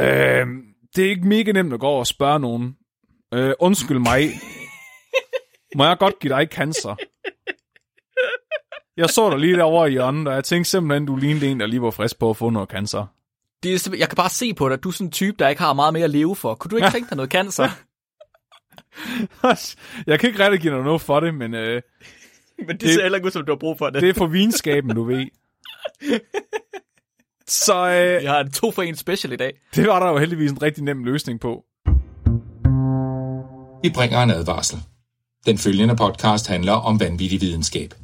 Øh, det er ikke mega nemt at gå over og spørge nogen. Øh, undskyld mig. Må jeg godt give dig cancer? Jeg så dig lige derovre i hjørnet, og jeg tænkte simpelthen, du lignede en, der lige var frisk på at få noget cancer. Det er jeg kan bare se på dig, du er sådan en type, der ikke har meget mere at leve for. Kunne du ikke tænke dig noget cancer? jeg kan ikke rigtig give dig noget for det, men øh, Men det ser heller ikke ud, som du har brug for det er for vinskaben, du ved. Så øh, Jeg har en to for en special i dag. det var der jo heldigvis en rigtig nem løsning på. Vi bringer en advarsel. Den følgende podcast handler om vanvittig videnskab.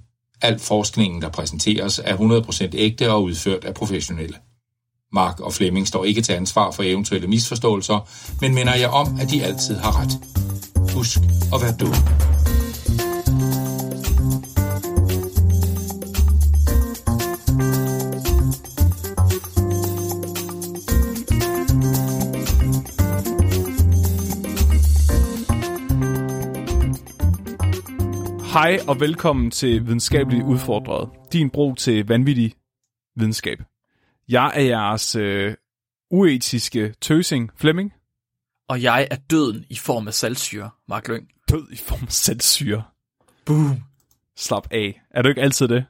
Al forskningen, der præsenteres, er 100% ægte og udført af professionelle. Mark og Flemming står ikke til ansvar for eventuelle misforståelser, men minder jer om, at de altid har ret. Husk at være dum. Hej og velkommen til Videnskabeligt Udfordret. Din bro til vanvittig videnskab. Jeg er jeres øh, uetiske tøsing, Flemming. Og jeg er døden i form af saltsyre, Mark Lyng. Død i form af selvsyre. Boom. Slap af. Er du ikke altid det?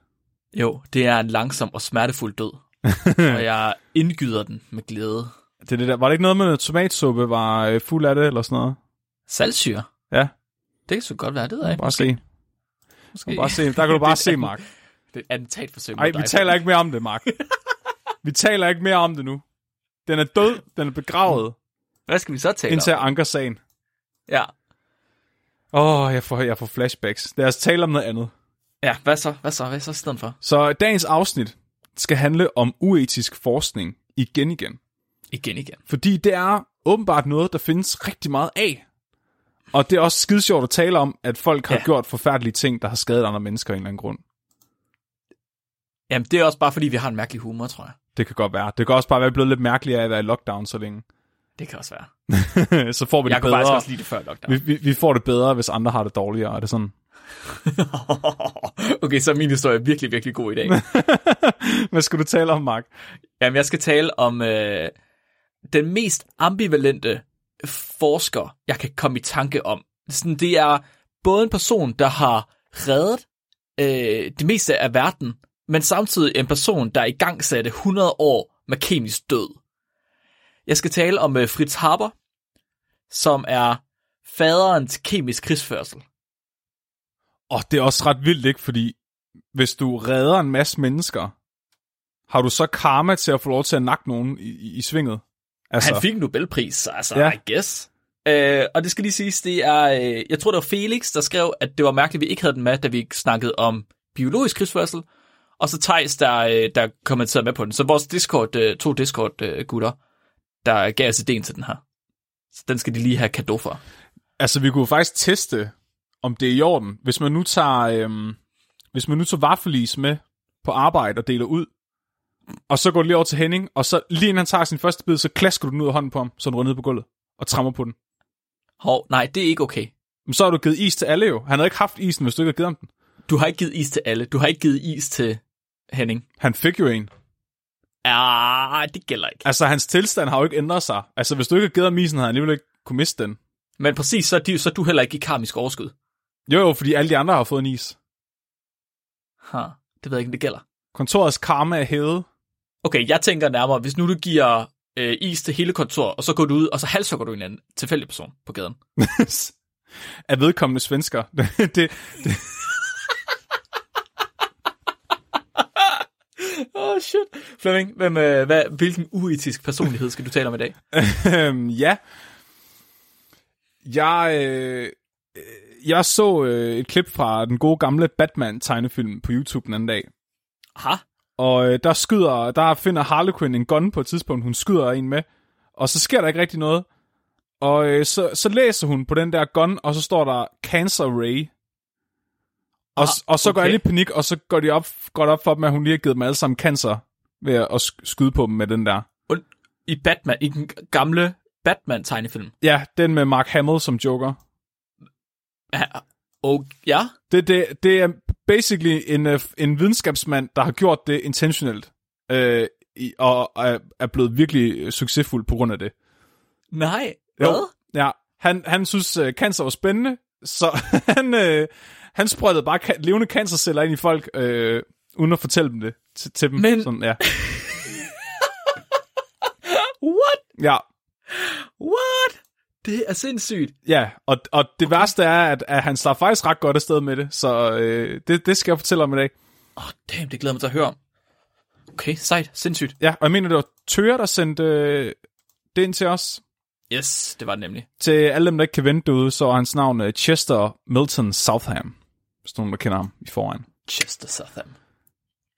Jo, det er en langsom og smertefuld død. og jeg indgyder den med glæde. det, er det der. Var det ikke noget med, at tomatsuppe var øh, fuld af det, eller sådan noget? Saltsyre? Ja, Det kan så godt være, det ved jeg ikke. bare se. Måske. Bare se. Der kan du bare se, Mark. Det er et attentatforsøg mod Ej, dig. vi taler ikke mere om det, Mark. Vi taler ikke mere om det nu. Den er død, den er begravet, Hvad skal vi så tale indtil om? jeg anker sagen. Ja. Åh, oh, jeg får, jeg får flashbacks. Lad os tale om noget andet. ja, hvad så? Hvad så? Hvad så i stedet for? Så dagens afsnit skal handle om uetisk forskning igen igen. Igen igen. Fordi det er åbenbart noget, der findes rigtig meget af. Og det er også skide sjovt at tale om, at folk har Ja. gjort forfærdelige ting, der har skadet andre mennesker af en eller anden grund. Jamen, det er også bare fordi, vi har en mærkelig humor, tror jeg. Det kan godt være. Det kan også bare være blevet lidt mærkeligt af at være i lockdown så længe. Det kan også være. så får vi Jeg det kunne faktisk bedre. også lide det før lockdown. Vi, vi, vi får det bedre, hvis andre har det dårligere. Er det sådan? okay, så er min historie virkelig, virkelig god i dag. Hvad skal du tale om, Mark? Jamen, jeg skal tale om øh, den mest ambivalente forsker, jeg kan komme i tanke om. Sådan, det er både en person, der har reddet øh, det meste af verden, men samtidig en person, der er i gang satte 100 år med kemisk død. Jeg skal tale om øh, Fritz Haber, som er faderen til kemisk krigsførsel. Og det er også ret vildt, ikke? Fordi hvis du redder en masse mennesker, har du så karma til at få lov til at nakke nogen i, i, i svinget? Altså. Han fik en Nobelpris, så altså, Ja. I guess. Øh, og det skal lige siges, det er, øh, jeg tror det var Felix, der skrev, at det var mærkeligt, at vi ikke havde den med, da vi snakkede om biologisk krigsførsel. Og så Thijs, der, øh, der kommenterede med på den. Så vores Discord, øh, to Discord-gutter, der gav os idéen til den her. Så den skal de lige have kado for. Altså, vi kunne faktisk teste, om det er i orden. Hvis man nu tager, øhm, hvis man nu tager vaffelis med på arbejde og deler ud, og så går du lige over til Henning, og så lige inden han tager sin første bid, så klasker du den ud af hånden på ham, så den runder ned på gulvet og trammer på den. Hov, nej, det er ikke okay. Men så har du givet is til alle jo. Han havde ikke haft isen, hvis du ikke havde givet ham den. Du har ikke givet is til alle. Du har ikke givet is til Henning. Han fik jo en. Ah, det gælder ikke. Altså, hans tilstand har jo ikke ændret sig. Altså, hvis du ikke havde givet ham isen, havde han alligevel ikke kunne miste den. Men præcis, så er, de, så er du heller ikke i karmisk overskud. Jo, jo, fordi alle de andre har fået en is. Ha, det ved jeg ikke, om det gælder. Kontorets karma er hævet. Okay, jeg tænker nærmere, hvis nu du giver øh, is til hele kontoret, og så går du ud, og så halshugger du en anden tilfældig person på gaden. af vedkommende svensker. det, det, oh, shit. Flemming, hvem, øh, hvad, hvilken uetisk personlighed skal du tale om i dag? Øhm, ja. Jeg, øh, jeg så øh, et klip fra den gode gamle Batman-tegnefilm på YouTube den anden dag. Aha. Og øh, der skyder, der finder Harley Quinn en gun på et tidspunkt, hun skyder en med. Og så sker der ikke rigtig noget. Og øh, så, så læser hun på den der gun, og så står der Cancer Ray. Og, Ah, og så går okay. alle i panik, og så går, de op, går det op for dem, at hun lige har givet dem alle sammen cancer ved at sk- skyde på dem med den der. I Batman, i den gamle Batman-tegnefilm. Ja, den med Mark Hamill som Joker. Og ja, Det, det, det er basically en, øh, en videnskabsmand, der har gjort det intentionelt. Øh, og er, er blevet virkelig succesfuld på grund af det. Nej, Jo. hvad? Ja, han, han synes, uh, cancer var spændende, så han, uh, han sprøjtede bare ka- levende cancerceller ind i folk, uh, uden at fortælle dem det til, til dem. Men- Sådan, ja. What? ja, What? Det er sindssygt. ja. Og, og det værste er, at, at han slår faktisk ret godt afsted med det, så uh, det, det skal jeg fortælle om i dag. Åh, oh, damn, det glæder mig til at høre om. Okay, sejt. Sindssygt. Ja, og jeg mener, det var Tøger, der sendte uh, det ind til os. Yes, det var det nemlig. Til alle dem, der ikke kan vente derude, så er hans navn uh, Chester Milton Southam. Hvis nogen, der kender ham i forvejen. Chester Southam.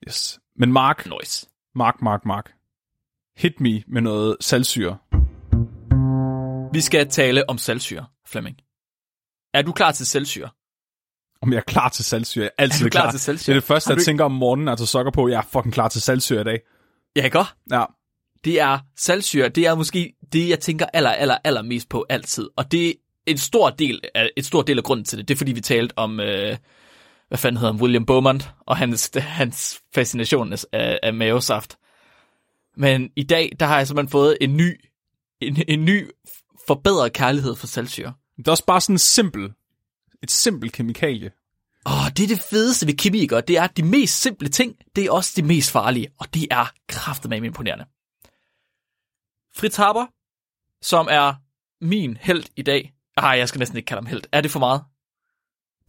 Yes. Men Mark, Noise. Mark, Mark, Mark. Hit me med noget salgsyre. Vi skal tale om salgsyre, Flemming. Er du klar til salgsyre? Om jeg er klar til salgsyre. Jeg er altid Er du klar klar. til salgsyre? Det er det første, jeg du tænker om morgenen, tage sokker på. Jeg er fucking klar til salgsyre i dag. Ja, ikke? Ja. Det er salgsyre. Det er måske det, jeg tænker aller, aller, aller mest på altid. Og det er en stor del af, et stor del af grunden til det. Det er fordi, vi talte om, øh, hvad fanden hedder han, William Beaumont, og hans, hans fascination af, af mavesaft. Men i dag, der har jeg simpelthen fået en ny, en, en ny forbedret kærlighed for salgsyre. Det er også bare sådan en simpel, et simpelt kemikalie. Åh, det er det fedeste ved kemi? Og det er, at de mest simple ting, det er også de mest farlige. Og det er kraftedeme imponerende. Fritz Haber, som er min held i dag. Ej, jeg skal næsten ikke kalde ham held. Er det for meget?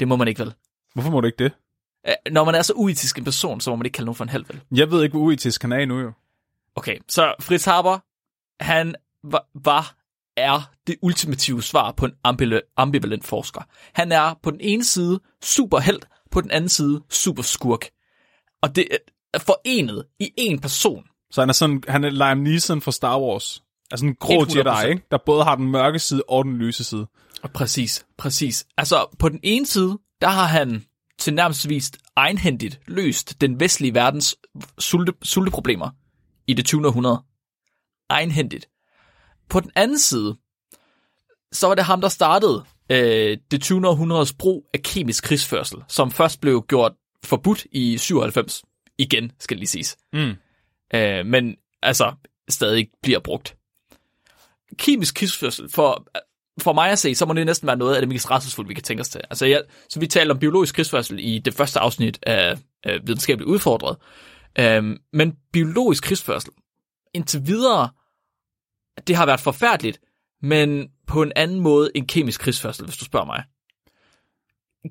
Det må man ikke vel. Hvorfor må du ikke det? Når man er så uetisk en person, så må man ikke kalde nogen for en held, vel? Jeg ved ikke, hvor uetisk han er endnu jo. Okay, så Fritz Haber, han var, var er det ultimative svar på en ambivalen- ambivalent forsker. Han er på den ene side super held, på den anden side super skurk. Og det er forenet i en person. Så han er sådan, han er Liam Neeson fra Star Wars. Altså en grå 100%. Jedi, ikke? Der både har den mørke side og den lyse side. Og præcis, præcis. Altså, på den ene side, der har han til nærmest vist egenhændigt løst den vestlige verdens sulte, sulteproblemer i det 20. århundrede. Egenhændigt. På den anden side, så var det ham, der startede øh, det 20. århundredes brug af kemisk krigsførsel, som først blev gjort forbudt i 97. Igen, skal det lige siges. Mm. øh, men altså stadig bliver brugt. Kemisk krigsførsel, for, for mig at se, så må det næsten være noget af det mest rædselsfulde, vi kan tænke os til. Altså, jeg, så vi talte om biologisk krigsførsel i det første afsnit af, af videnskabeligt udfordret. Øhm, men biologisk krigsførsel, indtil videre, det har været forfærdeligt, men på en anden måde end kemisk krigsførsel, hvis du spørger mig.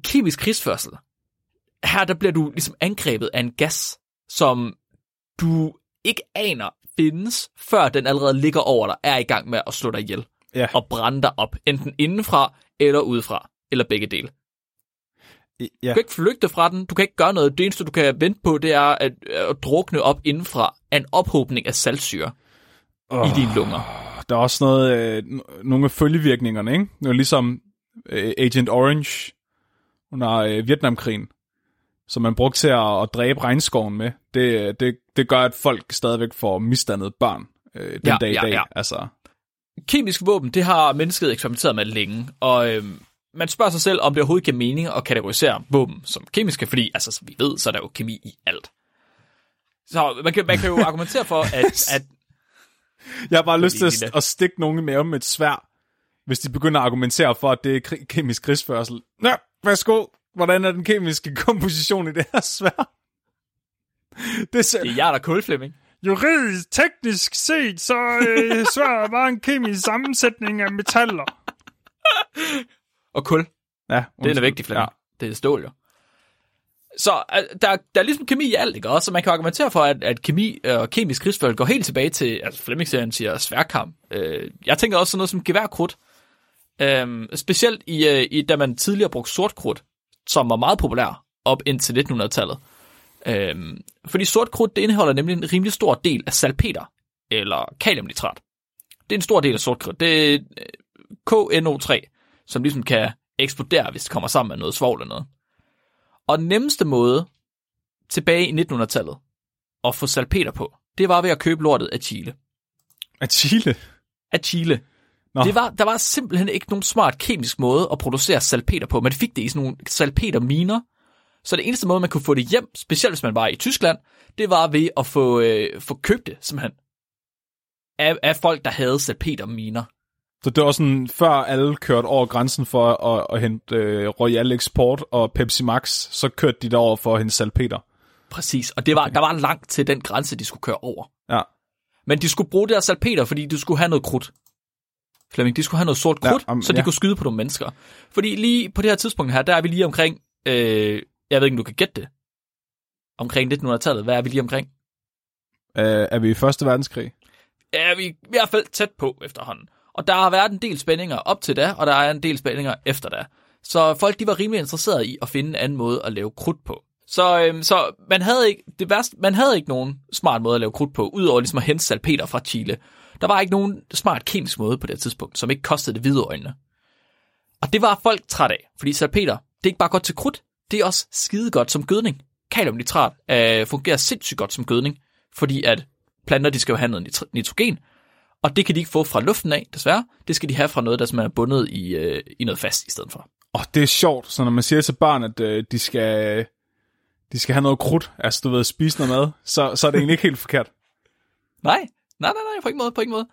Kemisk krigsførsel, her der bliver du ligesom angrebet af en gas, som du ikke aner findes, før den allerede ligger over dig, er i gang med at slå dig ihjel Ja. og brænde dig op, enten indenfra eller udefra, eller begge dele. ja. Du kan ikke flygte fra den, du kan ikke gøre noget. Det eneste, du kan vente på, det er at, at drukne op indenfra af en ophobning af saltsyre Oh. i dine lunger. Der er også noget, øh, nogle af følgevirkningerne, ikke? Det ligesom øh, Agent Orange under øh, Vietnamkrigen, som man brugte til at, at dræbe regnskoven med. Det, det, det gør, at folk stadigvæk får misdannede børn øh, den Ja, dag i ja, dag. ja. Altså, Kemisk våben, det har mennesket eksperimenteret med længe, og øhm, man spørger sig selv, om det overhovedet giver mening at kategorisere våben som kemiske, fordi, altså, som vi ved, så er der jo kemi i alt. Så man kan, man kan jo argumentere for, at, at jeg har bare lyst til at, at stikke nogen i maven med et svær, hvis de begynder at argumentere for, at det er kemisk krigsførsel. Nå, værsgo. Hvordan er den kemiske komposition i det her svær? Det er, så- det er jeg, der er kulflemming. Juridisk, teknisk set, så øh, svær er bare en kemisk sammensætning af metaller. Og kul. Ja, Det er vigtigt, Flemming. Ja. Det er stål, jo. Så øh, der, der er ligesom kemi i alt, ikke også? Så man kan argumentere for, at, at kemi øh, og kemisk krigsførelse går helt tilbage til, altså Flemming-serien siger sværkamp. Øh, jeg tænker også sådan noget som geværkrudt. Øh, specielt i, øh, i, da man tidligere brugte sortkrudt, som var meget populær op indtil 1900-tallet. Øh, fordi sortkrudt, det indeholder nemlig en rimelig stor del af salpeter, eller kaliumnitrat. Det er en stor del af sortkrudt. Det er øh, KNO3, som ligesom kan eksplodere, hvis det kommer sammen med noget svovl eller noget. Og den nemmeste måde tilbage i 1900-tallet at få salpeter på, det var ved at købe lortet af Chile. Af Chile? Af Chile. Nå. Det var, der var simpelthen ikke nogen smart kemisk måde at producere salpeter på. Man fik det i sådan nogle salpeterminer, Så det eneste måde, man kunne få det hjem, specielt hvis man var i Tyskland, det var ved at få, øh, få købt det, simpelthen. Af, af folk, der havde salpeterminer. Så det var sådan, før alle kørte over grænsen for at, at hente øh, Royal Export og Pepsi Max, så kørte de derover for at hente salpeter. Præcis, og det var, okay. der var langt til den grænse, de skulle køre over. Ja. Men de skulle bruge det her salpeter, fordi de skulle have noget krudt. Flemming, de skulle have noget sort krudt, Ja, om- så de ja. kunne skyde på nogle mennesker. Fordi lige på det her tidspunkt her, der er vi lige omkring, øh, jeg ved ikke, om du kan gætte det, omkring 1900-tallet, hvad er vi lige omkring? Øh, er vi i Første Verdenskrig? er vi i hvert fald tæt på efterhånden. Og der har været en del spændinger op til da, og der er en del spændinger efter da. Så folk de var rimelig interesserede i at finde en anden måde at lave krudt på. Så, øhm, så man havde ikke det værste, man havde ikke nogen smart måde at lave krudt på, udover ligesom at hente salpeter fra Chile. Der var ikke nogen smart kemisk måde på det tidspunkt, som ikke kostede det hvide øjne. Og det var folk træt af, fordi salpeter, det er ikke bare godt til krudt, det er også skide godt som gødning. Kaliumnitrat øh, fungerer sindssygt godt som gødning, fordi at planter, de skal jo have noget nitrogen, og det kan de ikke få fra luften af, desværre. Det skal de have fra noget, der er bundet i, øh, i noget fast i stedet for. Åh, oh, det er sjovt, så når man siger til børn, at øh, de skal de skal have noget krudt, altså du ved, spise noget mad, så, så er det egentlig ikke helt forkert. Nej, nej, nej, nej, på ingen måde, på ingen måde.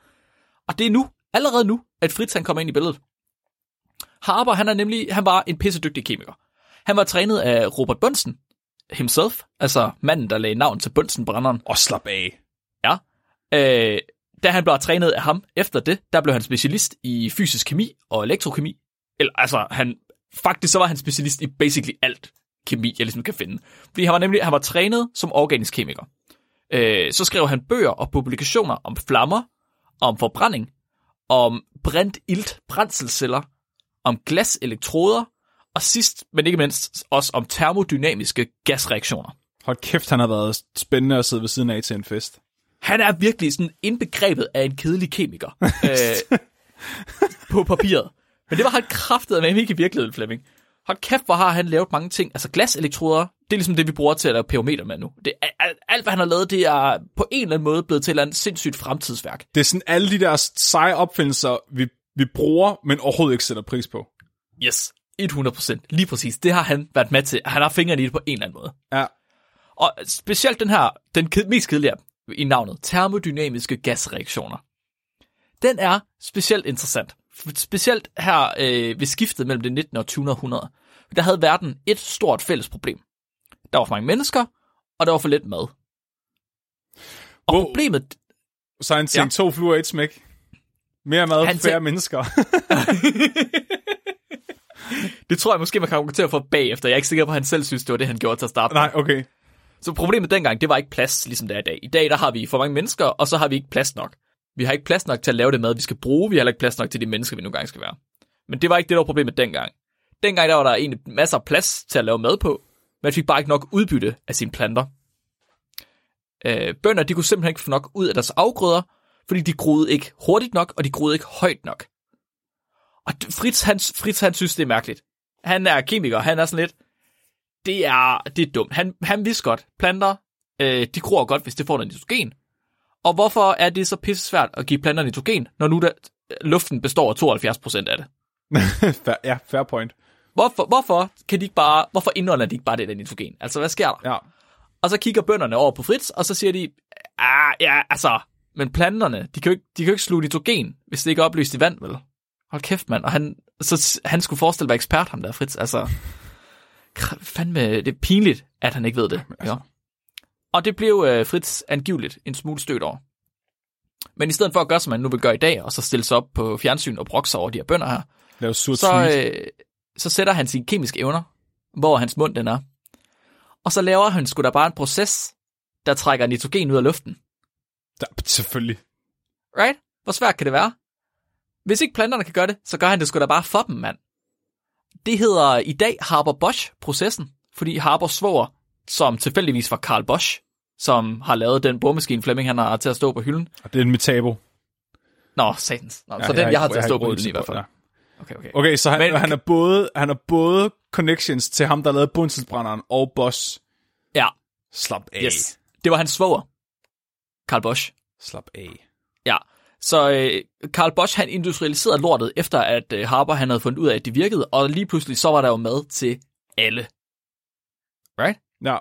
Og det er nu, allerede nu, at Fritz han kommer ind i billedet. Harper, han er nemlig, han var en pissedygtig kemiker. Han var trænet af Robert Bunsen himself, altså manden, der lagde navn til Bunsen-brænderen. Og slap af. Ja. Øh, da han blev trænet af ham efter det, der blev han specialist i fysisk kemi og elektrokemi. Eller altså, han, faktisk så var han specialist i basically alt kemi, jeg ligesom kan finde. Fordi han var nemlig han var trænet som organisk kemiker. Øh, så skrev han bøger og publikationer om flammer, om forbrænding, om brændt ilt, brændselceller, om glaselektroder, og sidst, men ikke mindst, også om termodynamiske gasreaktioner. Hold kæft, han har været spændende at sidde ved siden af til en fest. Han er virkelig sådan indbegrebet af en kedelig kemiker øh, på papiret. Men det var han kraftet med ikke i virkeligheden, Flemming. Hold kæft, hvor har han lavet mange ting. Altså glaselektroder, det er ligesom det, vi bruger til at lave perometer med nu. Det alt, alt, hvad han har lavet, det er på en eller anden måde blevet til et eller andet sindssygt fremtidsværk. Det er sådan alle de der seje opfindelser, vi, vi bruger, men overhovedet ikke sætter pris på. Yes, 100%. Lige præcis. Det har han været med til. Han har fingrene i det på en eller anden måde. Ja. Og specielt den her, den ked- mest kedelige i navnet, termodynamiske gasreaktioner. Den er specielt interessant. Specielt her øh, ved skiftet mellem det 19. og 20. århundrede. Der havde verden et stort fælles problem. Der var for mange mennesker, og der var for lidt mad. Og Wow. problemet, Så han tænkte Ja. to fluer i et smæk. Mere mad, Han færre tænk- mennesker. det tror jeg måske, man kan argumentere for bagefter. Jeg er ikke sikker på, at han selv synes, det var det, han gjorde til at starte. Nej, okay. Så problemet dengang, det var ikke plads, ligesom det er i dag. I dag, der har vi for mange mennesker, og så har vi ikke plads nok. Vi har ikke plads nok til at lave det mad, vi skal bruge. Vi har heller ikke plads nok til de mennesker, vi nogle engang skal være. Men det var ikke det, der var problemet dengang. Dengang, der var der egentlig masser af plads til at lave mad på. Man fik bare ikke nok udbytte af sine planter. Øh, bønder, de kunne simpelthen ikke få nok ud af deres afgrøder, fordi de groede ikke hurtigt nok, og de groede ikke højt nok. Og Fritz, han, Fritz, han synes, det er mærkeligt. Han er kemiker, han er sådan lidt, det er, det er dumt. Han, han vidste godt, planter, øh, de gror godt, hvis det får noget nitrogen. Og hvorfor er det så pisse svært at give planter nitrogen, når nu der, luften består af 72% af det? ja, fair point. Hvorfor, hvorfor kan de ikke bare, hvorfor indånder de ikke bare det der nitrogen? Altså, hvad sker der? Ja. Og så kigger bønderne over på Fritz, og så siger de, ah, ja, altså, men planterne, de kan jo ikke, de kan jo ikke sluge nitrogen, hvis det ikke er oplyst i vand, vel? Hold kæft, mand. Og han, så, han skulle forestille at være ekspert, ham der, Fritz. Altså, fandme, det er pinligt, at han ikke ved det. altså. Ja. Og det blev øh, Fritz angiveligt en smule stødt over. Men i stedet for at gøre, som han nu vil gøre i dag, og så stille sig op på fjernsyn og brokse over de her bønder her, Lav sur så, øh, så sætter han sine kemiske evner, hvor hans mund den er. Og så laver han sgu da bare en proces, der trækker nitrogen ud af luften. Der, selvfølgelig. Right? Hvor svært kan det være? Hvis ikke planterne kan gøre det, så gør han det sgu da bare for dem, mand. Det hedder i dag Haber-Bosch-processen, fordi Haber svoger, som tilfældigvis var Karl Bosch, som har lavet den boremaskine, Flemming han har til at stå på hylden. Og det er en metabo. Nå, satans. Nå, Ja, så den, jeg har ikke- til at stå på hylden i hvert fald. Ja. Okay, okay. Okay, så han, Men- han, er både, han er både connections til ham, der lavede Bundselsbrænderen og Boss. Ja, Slap af. yes. Det var hans svoger, Karl Bosch. Slap af. Ja, så øh, Bosch han industrialiserede lortet, efter at øh, Harper han havde fundet ud af, at det virkede, og lige pludselig så var der jo mad til alle. Right? Ja.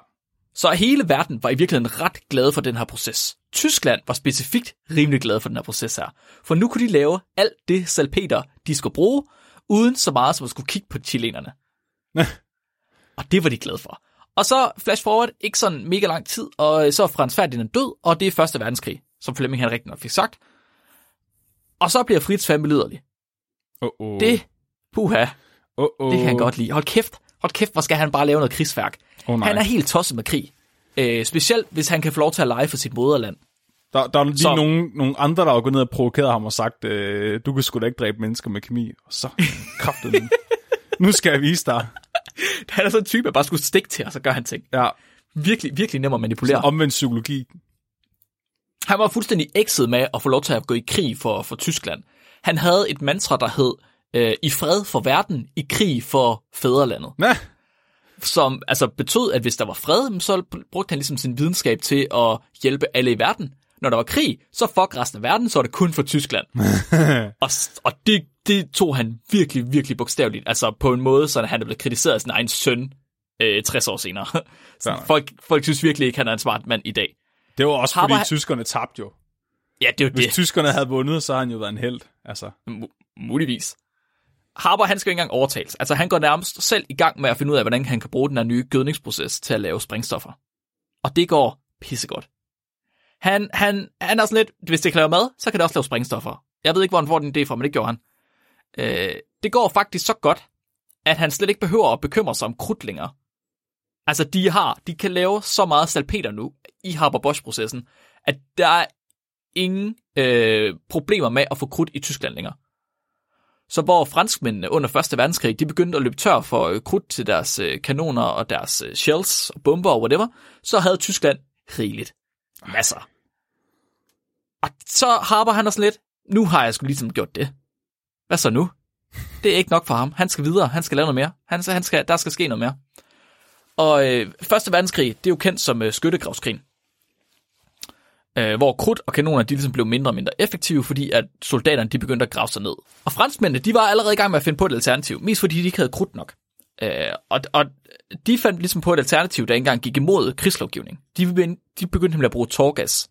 Så hele verden var i virkeligheden ret glad for den her proces. Tyskland var specifikt rimelig glad for den her proces her. For nu kunne de lave alt det salpeter, de skulle bruge, uden så meget som at skulle kigge på chilenerne. og det var de glade for. Og så flash forward, ikke sådan mega lang tid, og så er Frans Ferdinand død, og det er Første Verdenskrig, som Flemming han rigtig nok fik sagt. Og så bliver Fritz fandme liderlig. Oh, oh. Det, puha, oh, oh. det kan han godt lide. Hold kæft, hold kæft, hvor skal han bare lave noget krigsværk. Oh, nej. Han er helt tosset med krig. Øh, specielt hvis han kan få lov til at lege for sit moderland. Der, der er lige Så- nogle, nogle andre, der har gået ned og provokeret ham og sagt, øh, du kan sgu da ikke dræbe mennesker med kemi. Og så kraftet Nu skal jeg vise dig. Han er sådan en type, der bare skulle stikke til, og så gør han ting. Ja, Virkelig, virkelig nem at manipulere. omvendt psykologi. Han var fuldstændig ekset med at få lov til at gå i krig for, for Tyskland. Han havde et mantra, der hed, øh, i fred for verden, i krig for fædrelandet. Næh, Som altså betød, at hvis der var fred, så brugte han ligesom sin videnskab til at hjælpe alle i verden. Når der var krig, så fuck resten af verden, så var det kun for Tyskland. og og det, det tog han virkelig, virkelig bogstaveligt. Altså på en måde, så han er blevet kritiseret af sin egen søn øh, 60 år senere. så folk, folk synes virkelig ikke, han er en smart mand i dag. Det var også Harper- fordi tyskerne tabte jo. Ja, det er jo Hvis det. tyskerne havde vundet, så havde han jo været en held. Altså, Mu- muligvis. Harper, han skal ikke engang overtales. Altså, han går nærmest selv i gang med at finde ud af, hvordan han kan bruge den her nye gødningsproces til at lave sprængstoffer. Og det går pissegodt. Han, han, han er sådan lidt, hvis det kan lave mad, så kan det også lave sprængstoffer. Jeg ved ikke, hvor han får den idé fra, men det gjorde han. Øh, det går faktisk så godt, at han slet ikke behøver at bekymre sig om krudt længere. Altså, de har, de kan lave så meget salpeter nu i Haber-Bosch-processen, at der er ingen øh, problemer med at få krudt i Tyskland længere. Så hvor franskmændene under 1. verdenskrig, de begyndte at løbe tør for øh, krudt til deres øh, kanoner og deres øh, shells og bomber og whatever, så havde Tyskland rigeligt. Masser. Og så harper han os lidt, nu har jeg sgu ligesom gjort det. Hvad så nu? Det er ikke nok for ham. Han skal videre. Han skal lave noget mere. Han, han skal, der skal ske noget mere. Og øh, Første verdenskrig, det er jo kendt som øh, skyttegravskrigen. Øh, hvor krudt og kanoner, de ligesom blev mindre og mindre effektive, fordi at soldaterne, de begyndte at grave sig ned. Og franskmændene, de var allerede i gang med at finde på et alternativ, mest fordi de ikke havde krudt nok. Øh, og, og de fandt ligesom på et alternativ, der ikke engang gik imod krigslovgivning. De, begyndte- de begyndte nemlig at bruge tårgas.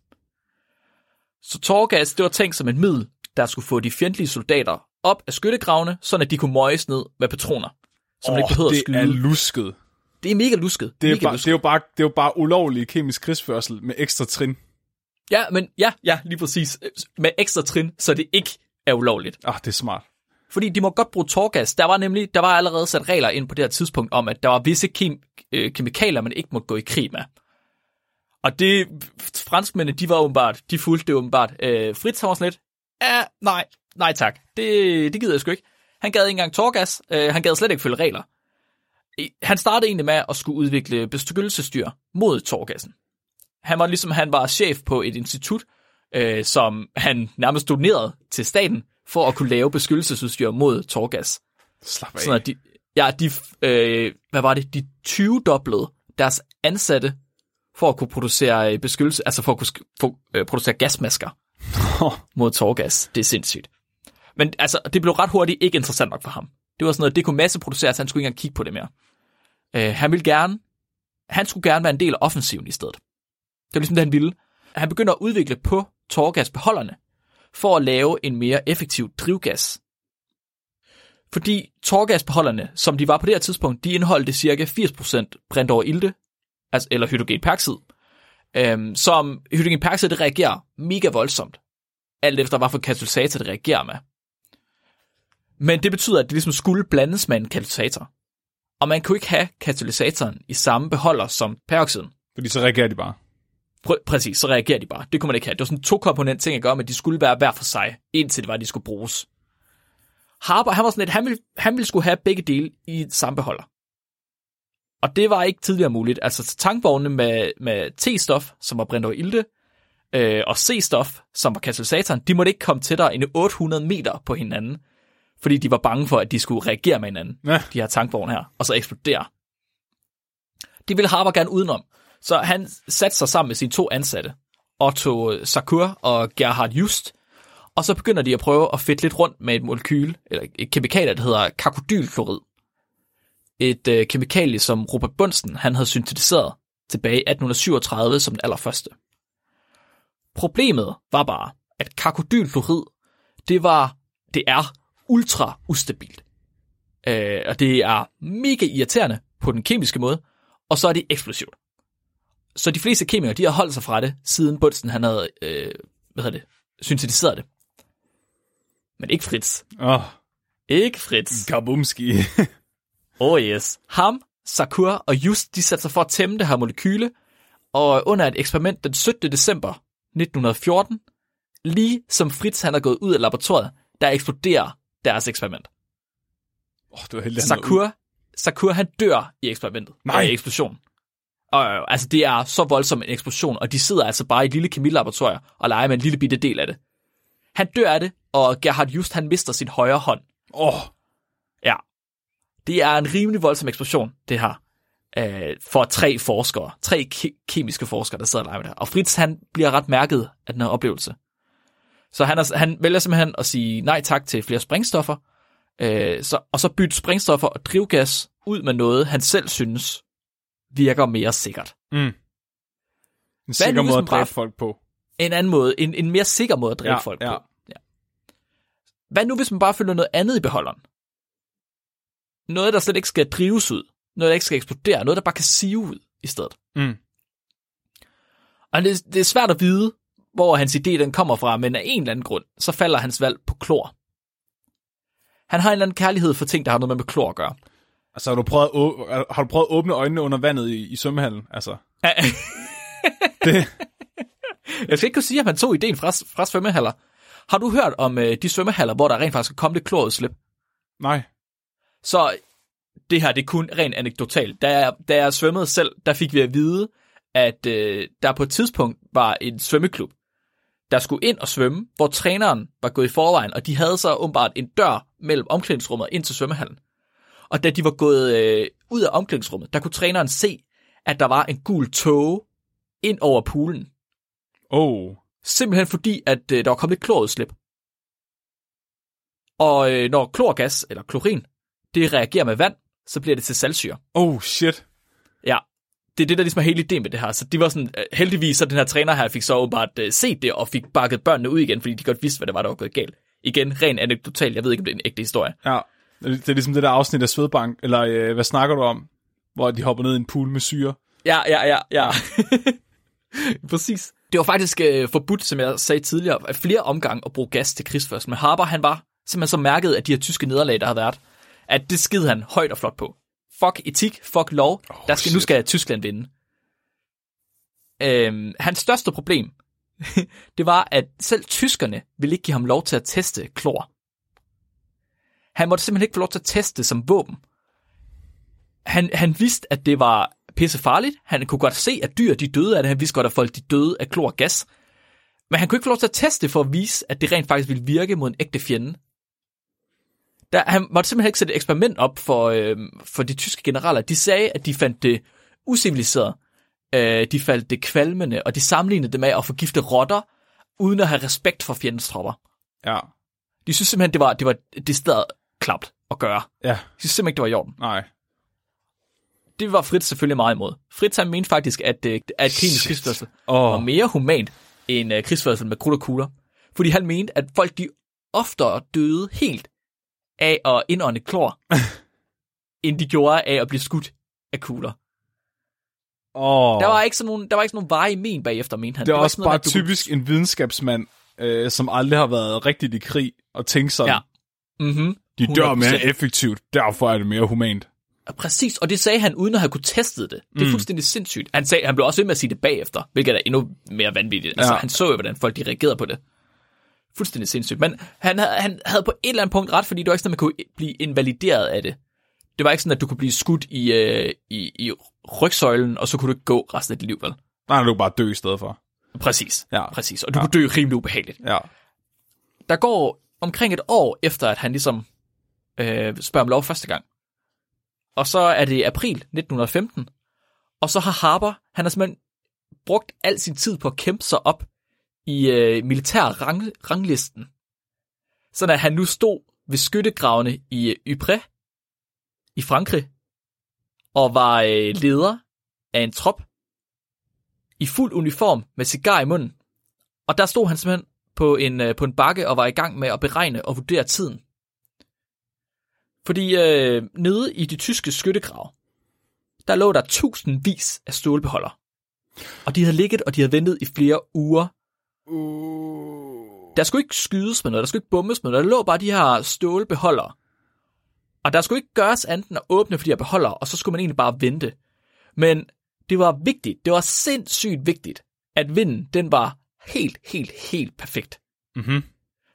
Så tårgas, det var tænkt som et middel, der skulle få de fjendtlige soldater op af skyttegravene, sådan at de kunne møjes ned med patroner. Som oh, ikke behøvede at det skyde. er lusket. Det er mega lusket. Det er, mega bare, lusket. det, er jo bare, det er jo bare ulovlig kemisk krigsførsel med ekstra trin. Ja, men ja, ja, lige præcis. Med ekstra trin, så det ikke er ulovligt. Ah, det er smart. Fordi de må godt bruge tårgas. Der var nemlig, der var allerede sat regler ind på det her tidspunkt om, at der var visse kem- øh, kemikalier, man ikke måtte gå i krig med. Og det, franskmændene, de var åbenbart, de fulgte det åbenbart. Øh, sådan lidt, ja, nej, nej tak, det, det gider jeg sgu ikke. Han gad ikke engang tårgas, øh, han gad slet ikke følge regler. Han startede egentlig med at skulle udvikle beskyttelsesdyr mod tårgassen. Han var ligesom, han var chef på et institut, øh, som han nærmest donerede til staten, for at kunne lave beskyttelsesudstyr mod tårgas. Slap af. Sådan at de, ja, de, øh, hvad var det, de 20-doblede deres ansatte for at kunne producere øh, beskyttelse, altså for at kunne for, øh, producere gasmasker mod tårgas. Det er sindssygt. Men altså, det blev ret hurtigt ikke interessant nok for ham. Det var sådan noget, det kunne masseproduceres, han skulle ikke engang kigge på det mere. Øh, han ville gerne, han skulle gerne være en del af offensiven i stedet. Det var ligesom det, han ville. Han begynder at udvikle på tårgasbeholderne, for at lave en mere effektiv drivgas. Fordi tårgasbeholderne, som de var på det her tidspunkt, de indeholdte cirka 80% brændt over ilte, altså, eller hydrogenperoxid, øhm, som hydrogenperoxid det reagerer mega voldsomt, alt efter hvad for katalysator det reagerer med. Men det betyder, at det ligesom skulle blandes med en katalysator. Og man kunne ikke have katalysatoren i samme beholder som peroxiden. Fordi så reagerer de bare. Pr- præcis, så reagerer de bare. Det kunne man ikke have. Det var sådan en to-komponent ting at gøre, men de skulle være hver for sig, indtil det var, at de skulle bruges. Harper, han var sådan lidt, han ville, han ville skulle have begge dele i samme beholder. Og det var ikke tidligere muligt. Altså tankvogne med, med T-stof, som var brændt over ilte, øh, og C-stof, som var katalysatoren, de måtte ikke komme tættere end 800 meter på hinanden, fordi de var bange for, at de skulle reagere med hinanden, Ja. de her tankvogne her, og så eksplodere. Det ville Harper gerne udenom. Så han satte sig sammen med sine to ansatte, Otto Sakur og Gerhard Just, og så begynder de at prøve at fedte lidt rundt med et molekyl, eller et kemikalie, der hedder karkodylklorid. et øh, kemikalie, som Robert Bunsen han havde syntetiseret tilbage i 1837 som den allerførste. Problemet var bare, at karkodylfluorid, det var, det er ultra ustabilt. Øh, og det er mega irriterende på den kemiske måde, og så er det eksplosivt. Så de fleste kemikere, de har holdt sig fra det, siden Bunsen han havde, øh, hvad hedder det, syntetiseret det. Men ikke Fritz. Oh, Ikke Fritz. kabumski. Oh yes. Ham, Sakur og Just, de satte sig for at tæmme det her molekyle, og under et eksperiment den 17. december 1914, lige som Fritz han er gået ud af laboratoriet, der eksploderer deres eksperiment. Oh, det var helt. Sakur, Sakur han dør i eksperimentet. Nej. Øh, eksplosion. Og øh, altså, det er så voldsom en eksplosion, og de sidder altså bare i et lille kemilaboratorium og leger med en lille bitte del af det. Han dør af det, og Gerhard Just han mister sin højre hånd. Åh, oh, Ja. Det er en rimelig voldsom eksplosion, det her. Øh, for tre forskere. Tre ke- kemiske forskere, der sidder og leger med det. Og Fritz, han bliver ret mærket af den her oplevelse. Så han, er, han vælger simpelthen at sige nej tak til flere sprængstoffer. Øh, så, og så bytte sprængstoffer og drivgas ud med noget, han selv synes virker mere sikkert. en sikker nu, hvis måde at dræbe folk på. En anden måde, en, en mere sikker måde at dræbe Ja, folk ja. på. Ja. Hvad nu, hvis man bare følger noget andet i beholderen? Noget, der slet ikke skal drives ud. Noget, der ikke skal eksplodere. Noget, der bare kan sive ud i stedet. Mm. Og det, det er svært at vide, hvor hans idé den kommer fra, men af en eller anden grund, så falder hans valg på klor. Han har en eller anden kærlighed for ting, der har noget med klor at gøre. Altså, har du, prøvet at har du prøvet at åbne øjnene under vandet i, i svømmehallen? Altså, det, Jeg skal ikke kunne sige, at han tog ideen fra, fra svømmehaller. Har du hørt om øh, de svømmehaller, hvor der rent faktisk er kommet lidt klorudslip? nej. Så det her, det er kun rent anekdotalt. Da jeg, da jeg svømmede selv, der fik vi at vide, at øh, der på et tidspunkt var en svømmeklub, der skulle ind og svømme, hvor træneren var gået i forvejen, og de havde så åbenbart en dør mellem omklædningsrummet ind til svømmehallen. Og da de var gået øh, ud af omklædningsrummet, der kunne træneren se, at der var en gul tåge ind over poolen. Oh. Simpelthen fordi, at øh, der var kommet et klorudslip. Og øh, når klorgas, eller klorin, det reagerer med vand, så bliver det til saltsyre. Oh, shit. Det er det, der ligesom er hele ideen med det her. Så de var sådan, øh, heldigvis, så den her træner her fik så åbenbart øh, set det, og fik bakket børnene ud igen, fordi de godt vidste, hvad det var, der var gået galt. Igen, ren anekdotal, jeg ved ikke, om det er en ægte historie. Ja. Det er, ligesom det der afsnit af Svedbank, eller øh, hvad snakker du om? Hvor de hopper ned i en pool med syre. Ja, ja, ja, ja. Præcis. Det var faktisk øh, forbudt, som jeg sagde tidligere, af flere omgange at bruge gas til krigsførsel. Men Harper, han var simpelthen så mærket af de her tyske nederlag, der havde været, at det skid han højt og flot på. Fuck etik, fuck lov, oh, der skal, nu shit. skal Tyskland vinde. Øhm, hans største problem, det var, at selv tyskerne ville ikke give ham lov til at teste klor. Han måtte simpelthen ikke få lov til at teste som våben. Han, han vidste, at det var pisse farligt. Han kunne godt se, at dyr de døde af det. Han vidste godt, at folk de døde af klor og gas. Men han kunne ikke få lov til at teste for at vise, at det rent faktisk ville virke mod en ægte fjende. Der, han måtte simpelthen ikke sætte et eksperiment op for, øh, for de tyske generaler. De sagde, at de fandt det usiviliseret. Øh, de fandt det kvalmende, og de sammenlignede det med at forgifte rotter, uden at have respekt for fjendens tropper. Ja. De synes simpelthen, det var, det var det sted klapt at gøre. Ja. De synes simpelthen ikke, det var i orden. Nej. Det var Fritz selvfølgelig meget imod. Fritz han mente faktisk, at, øh, at krigens krigsførsel Åh. var mere humant end uh, krigsførsel med krudt og kugler. Fordi han mente, at folk de oftere døde helt af at indånde klor, end de gjorde af at blive skudt af kugler. Åh. Der var ikke sådan nogen, der var ikke sådan nogen veje men bagefter, mente han. det er også sådan noget bare at du kunne- typisk en videnskabsmand, øh, som aldrig har været rigtigt i krig, og tænkt sådan, Ja. Mhm. de dør 100%. mere effektivt, derfor er det mere humant. Præcis, og det sagde han uden at have kunne testet det. Det er Mm. fuldstændig sindssygt. Han, sagde, han blev også ved med at sige det bagefter, hvilket er endnu mere vanvittigt. Altså, Ja. han så jo, hvordan folk de reagerede på det. Fuldstændig sindssygt. Men han, havde- han havde på et eller andet punkt ret, fordi det var ikke sådan, at man kunne blive invalideret af det. Det var ikke sådan, at du kunne blive skudt i, øh, i, i rygsøjlen, og så kunne du ikke gå resten af dit liv, vel? Nej, du kan bare dø i stedet for. Præcis. Ja. Præcis. Og du ja. kunne dø rimelig ubehageligt. Ja. Der går omkring et år efter, at han ligesom øh, spørger om lov første gang. Og så er det april 1915. Og så har Harper, han har simpelthen brugt al sin tid på at kæmpe sig op i øh, militær rang, ranglisten. Sådan at han nu stod ved skyttegravene i øh, Ypres i Frankrig og var øh, leder af en trop i fuld uniform med cigar i munden. Og der stod han simpelthen på en, øh, på en bakke og var i gang med at beregne og vurdere tiden. Fordi øh, nede i de tyske skyttegrav, der lå der tusindvis af stålbeholder. Og de havde ligget, og de havde ventet i flere uger. Der skulle ikke skydes med noget, der skulle ikke bommes med noget. Der lå bare de her stålbeholder. Og der skulle ikke gøres andet end at åbne for de her beholder, og så skulle man egentlig bare vente. Men det var vigtigt, det var sindssygt vigtigt, at vinden, den var helt, helt, helt perfekt. Mhm.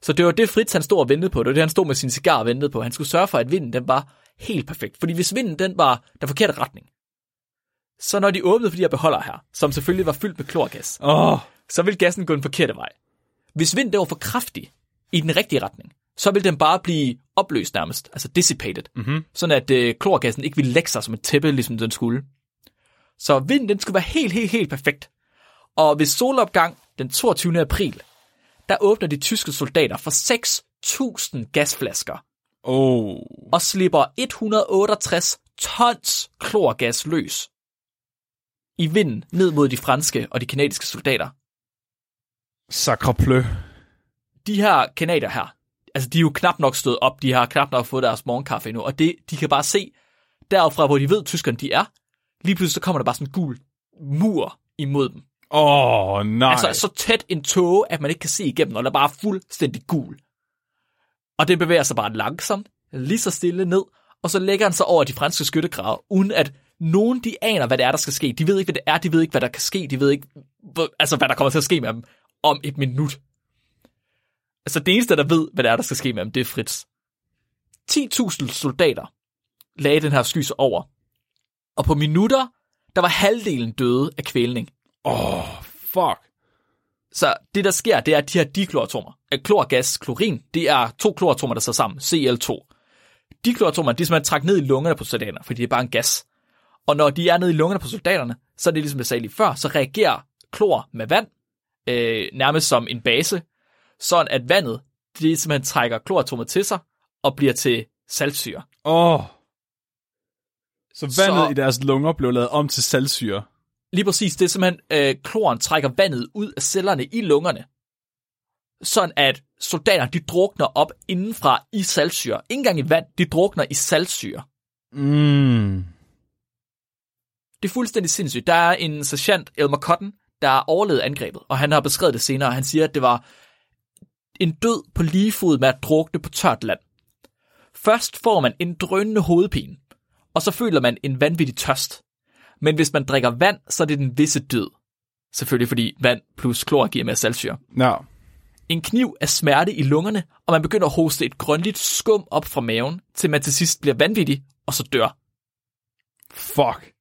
Så det var det Fritz han stod og ventede på. Det var det, han stod med sin cigar og ventede på. Han skulle sørge for, at vinden den var helt perfekt. Fordi hvis vinden den var den forkerte retning, så når de åbnede for de her beholder her, som selvfølgelig var fyldt med klorgas, oh, så ville gassen gå den forkerte vej. Hvis vinden den var for kraftig i den rigtige retning, så ville den bare blive opløst nærmest, altså dissipated, mm-hmm. sådan at øh, klorgassen ikke ville lægge sig som et tæppe, ligesom den skulle. Så vinden den skulle være helt, helt, helt perfekt. Og ved solopgang den 22. april, der åbner de tyske soldater for 6.000 gasflasker oh. og slipper 168 tons klorgas løs i vinden ned mod de franske og de kanadiske soldater. Sacre pleu. De her kanadier her, altså de er jo knap nok stået op, de har knap nok fået deres morgenkaffe endnu, og det, de kan bare se, derfra hvor de ved, tyskerne de er, lige pludselig så kommer der bare sådan en gul mur imod dem. Åh, oh, nej. Altså så tæt en tåge, at man ikke kan se igennem, og der er bare fuldstændig gul. Og det bevæger sig bare langsomt, lige så stille ned, og så lægger han sig over de franske skyttegrave, uden at nogen de aner, hvad det er, der skal ske. De ved ikke, hvad det er, de ved ikke, hvad der kan ske, de ved ikke, altså hvad der kommer til at ske med dem om et minut. Altså det eneste, der ved, hvad det er, der skal ske med dem, det er Fritz. 10.000 soldater lagde den her sky sig over. Og på minutter, der var halvdelen døde af kvælning. Åh, oh, fuck. Så det, der sker, det er, at de her dikloratomer, klorgas, klorin, det er to kloratomer, der sidder sammen, Cl2. Dikloratomer, de er simpelthen trækket ned i lungerne på soldaterne, fordi det er bare en gas. Og når de er nede i lungerne på soldaterne, så er det ligesom jeg sagde lige før, så reagerer klor med vand, øh, nærmest som en base, sådan at vandet, det simpelthen trækker kloratomer til sig, og bliver til saltsyre. Åh. Oh. Så vandet Så- i deres lunger blev lavet om til saltsyre. Lige præcis, det er simpelthen, øh, kloren trækker vandet ud af cellerne i lungerne, sådan at soldaterne, de drukner op indenfra i saltsyre. Ikke engang i vand, de drukner i saltsyre. Mm. Det er fuldstændig sindssygt. Der er en sergeant, Elmer Cotton, der har overlevet angrebet, og han har beskrevet det senere. Han siger, at det var en død på lige fod med at drukne på tørt land. Først får man en drønende hovedpine, og så føler man en vanvittig tørst. Men hvis man drikker vand, så er det den visse død. Selvfølgelig fordi vand plus klor giver mere saltsyre. Ja. En kniv af smerte i lungerne, og man begynder at hoste et grønligt skum op fra maven, til man til sidst bliver vanvittig, og så dør. Fuck.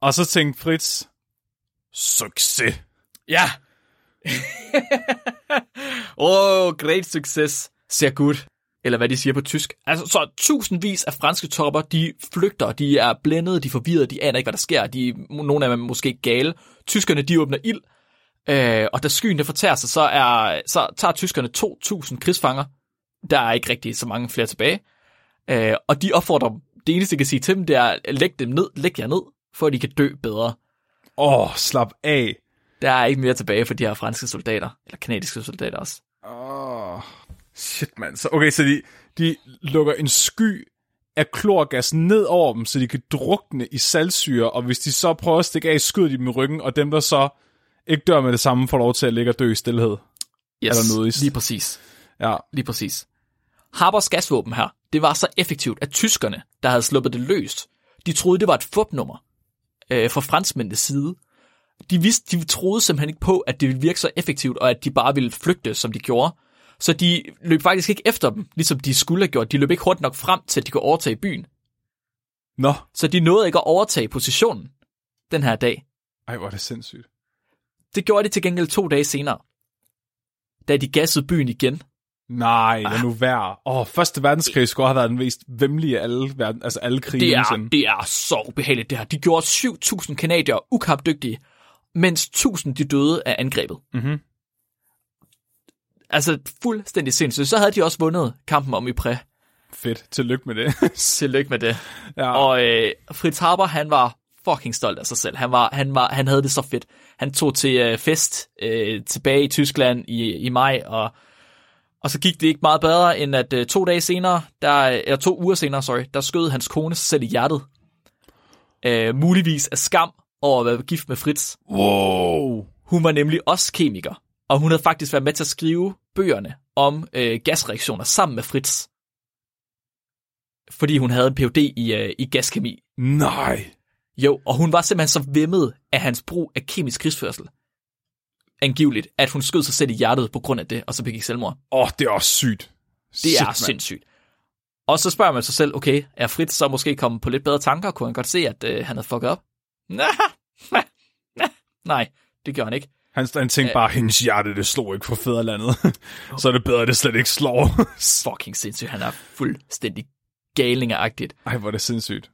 Og så tænkte Fritz, succes. Ja. Åh, oh, great success. Ser godt. Eller hvad de siger på tysk. Altså, så tusindvis af franske topper, de flygter, de er blændede, de er forvirrede, de aner ikke, hvad der sker. De, nogle af dem er måske gale. Tyskerne, de åbner ild. Øh, og da skyen det fortærer sig, så, er, så tager tyskerne 2.000 krigsfanger. Der er ikke rigtig så mange flere tilbage. Øh, og de opfordrer dem. Det eneste, jeg kan sige til dem, det er, læg dem ned, læg jer ned, for at de kan dø bedre. Åh, oh, slap af. Der er ikke mere tilbage for de her franske soldater, eller kanadiske soldater også. Åh, oh, shit, mand. Så, okay, så de, de lukker en sky af klorgas ned over dem, så de kan drukne i saltsyre, og hvis de så prøver at stikke af, skyder de dem i ryggen, og dem, der så ikke dør med det samme, får lov til at ligge og dø i stillhed. Yes, Eller noget lige præcis. Ja. Lige præcis. Harbers gasvåben her, det var så effektivt, at tyskerne, der havde sluppet det løst, de troede, det var et fupnummer øh, fra franskmændenes side. De, vidste, de troede simpelthen ikke på, at det ville virke så effektivt, og at de bare ville flygte, som de gjorde. Så de løb faktisk ikke efter dem, ligesom de skulle have gjort. De løb ikke hurtigt nok frem til, at de kunne overtage byen. Nå. Så de nåede ikke at overtage positionen den her dag. Ej, hvor er det sindssygt. Det gjorde de til gengæld to dage senere, da de gassede byen igen. Nej, lad nu være. Åh, oh, Første verdenskrig skulle have været den mest vemmelige af alle, verden, altså alle krige Det er, nogensinde. det er så ubehageligt, det her. De gjorde 7.000 kanadier ukampdygtige, mens 1.000 de døde af angrebet. Mhm. Altså fuldstændig sindssygt. Så havde de også vundet kampen om Ypres. Fedt. Tillykke med det. Tillykke med det. ja. Og øh, Fritz Haber, han var fucking stolt af sig selv. Han, var, han, var, han havde det så fedt. Han tog til øh, fest øh, tilbage i Tyskland i, i maj, og, og så gik det ikke meget bedre, end at øh, to dage senere, der, eller to uger senere, sorry, der skød hans kone sig selv i hjertet. Øh, muligvis af skam over at være gift med Fritz. Wow. Hun var nemlig også kemiker, og hun havde faktisk været med til at skrive bøgerne om øh, gasreaktioner sammen med Fritz. Fordi hun havde en Ph.D. i, øh, i gaskemi. Nej. Jo, og hun var simpelthen så vemmet af hans brug af kemisk krigsførsel. Angiveligt, at hun skød sig selv i hjertet på grund af det, og så begik selvmord. Åh, oh, det er også sygt. Det Shit, er mand. sindssygt. Og så spørger man sig selv, okay, er Fritz så måske kommet på lidt bedre tanker? Kunne han godt se, at øh, han havde fucket op? Nej, det gjorde han ikke. Han, han tænkte bare, hendes hjerte, det slår ikke for fædrelandet. så er det bedre, at det slet ikke slår. Fucking sindssygt, han er fuldstændig galingagtigt. Ej, hvor er det sindssygt.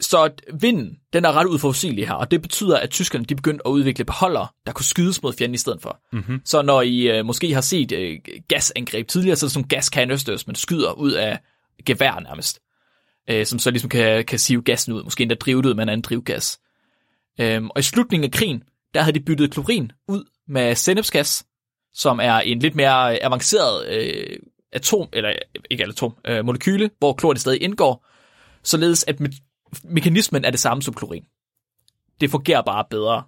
Så vinden, den er ret uforudsigelig her, og det betyder, at tyskerne de begyndte at udvikle beholdere, der kunne skydes mod fjenden i stedet for. Mm-hmm. Så når I øh, måske har set øh, gasangreb tidligere, så er det sådan nogle gaskanøsters, man skyder ud af gevær nærmest, øh, som så ligesom kan, kan sive gassen ud, måske endda drive det ud med en anden drivgas. Øhm, og i slutningen af krigen, der havde de byttet klorin ud med sennepsgas, som er en lidt mere avanceret øh, atom, eller ikke atom, øh, molekyle, hvor klor det stadig indgår, således at me- mekanismen er det samme som klorin. Det fungerer bare bedre.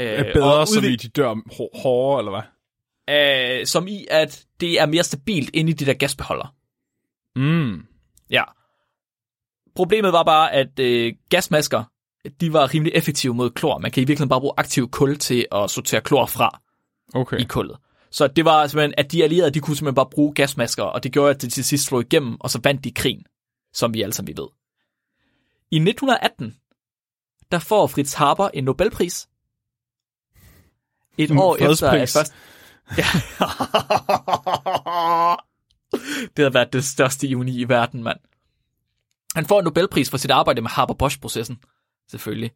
Øh, Er bedre, udvik- vi de dør hår- hårdere, eller hvad? øh, som i, at det er mere stabilt inde i de der gasbeholder. Mm. Ja. Problemet var bare, at øh, gasmasker, de var rimelig effektive mod klor. Man kan i virkeligheden bare bruge aktiv kul til at sortere klor fra Okay. i kullet. Så det var simpelthen, at de allierede, de kunne simpelthen bare bruge gasmasker, og det gjorde, at det til sidst slog igennem, og så vandt de krigen, som vi alle sammen ved. I 1918, der får Fritz Haber en Nobelpris. Et En år efter, at først... Ja. det har været det største ironi i verden, mand. Han får en Nobelpris for sit arbejde med Haber-Bosch-processen, selvfølgelig.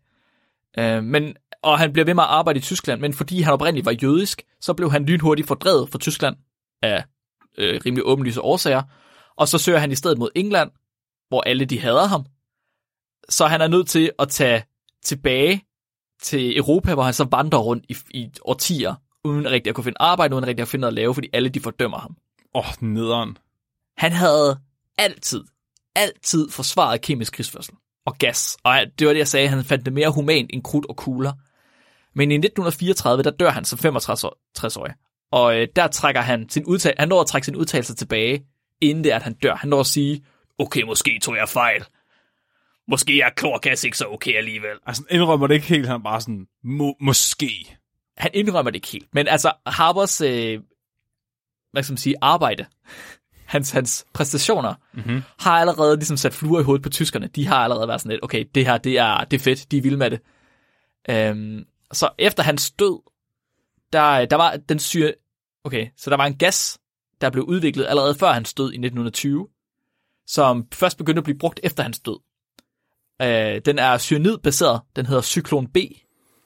Øh, men, og han bliver ved med at arbejde i Tyskland, men fordi han oprindeligt var jødisk, så blev han lynhurtigt fordrevet fra Tyskland af øh, rimelig åbenlyse årsager, og så søger han i stedet mod England, hvor alle de hader ham. Så han er nødt til at tage tilbage til Europa, hvor han så vandrer rundt i, i årtier, uden rigtig at kunne finde arbejde, uden rigtig at finde noget at lave, fordi alle de fordømmer ham. Åh, oh, nederen. Han havde altid, altid forsvaret kemisk krigsførsel og gas. Og det var det, jeg sagde, han fandt det mere humant end krudt og kugler. Men i 1934, der dør han som 65-årig. Og øh, der trækker han sin udtal- han når at trække sin udtalelse tilbage, inden det er, at han dør. Han når at sige, okay, måske tog jeg fejl. Måske er klorgas ikke så okay alligevel. Altså, han indrømmer det ikke helt, han er bare sådan, må, måske. Han indrømmer det ikke helt. Men altså, Harbers, øh, hvad skal man sige, arbejde, hans, hans præstationer, mm-hmm. har allerede ligesom sat fluer i hovedet på tyskerne. De har allerede været sådan lidt, okay, det her, det er, det er fedt, de er vilde med det. Øhm, så efter hans død, der, der var den syre, okay, så der var en gas, der blev udviklet allerede før hans død i 1920, som først begyndte at blive brugt efter hans død. Øh, den er cyanidbaseret, den hedder Cyklon B,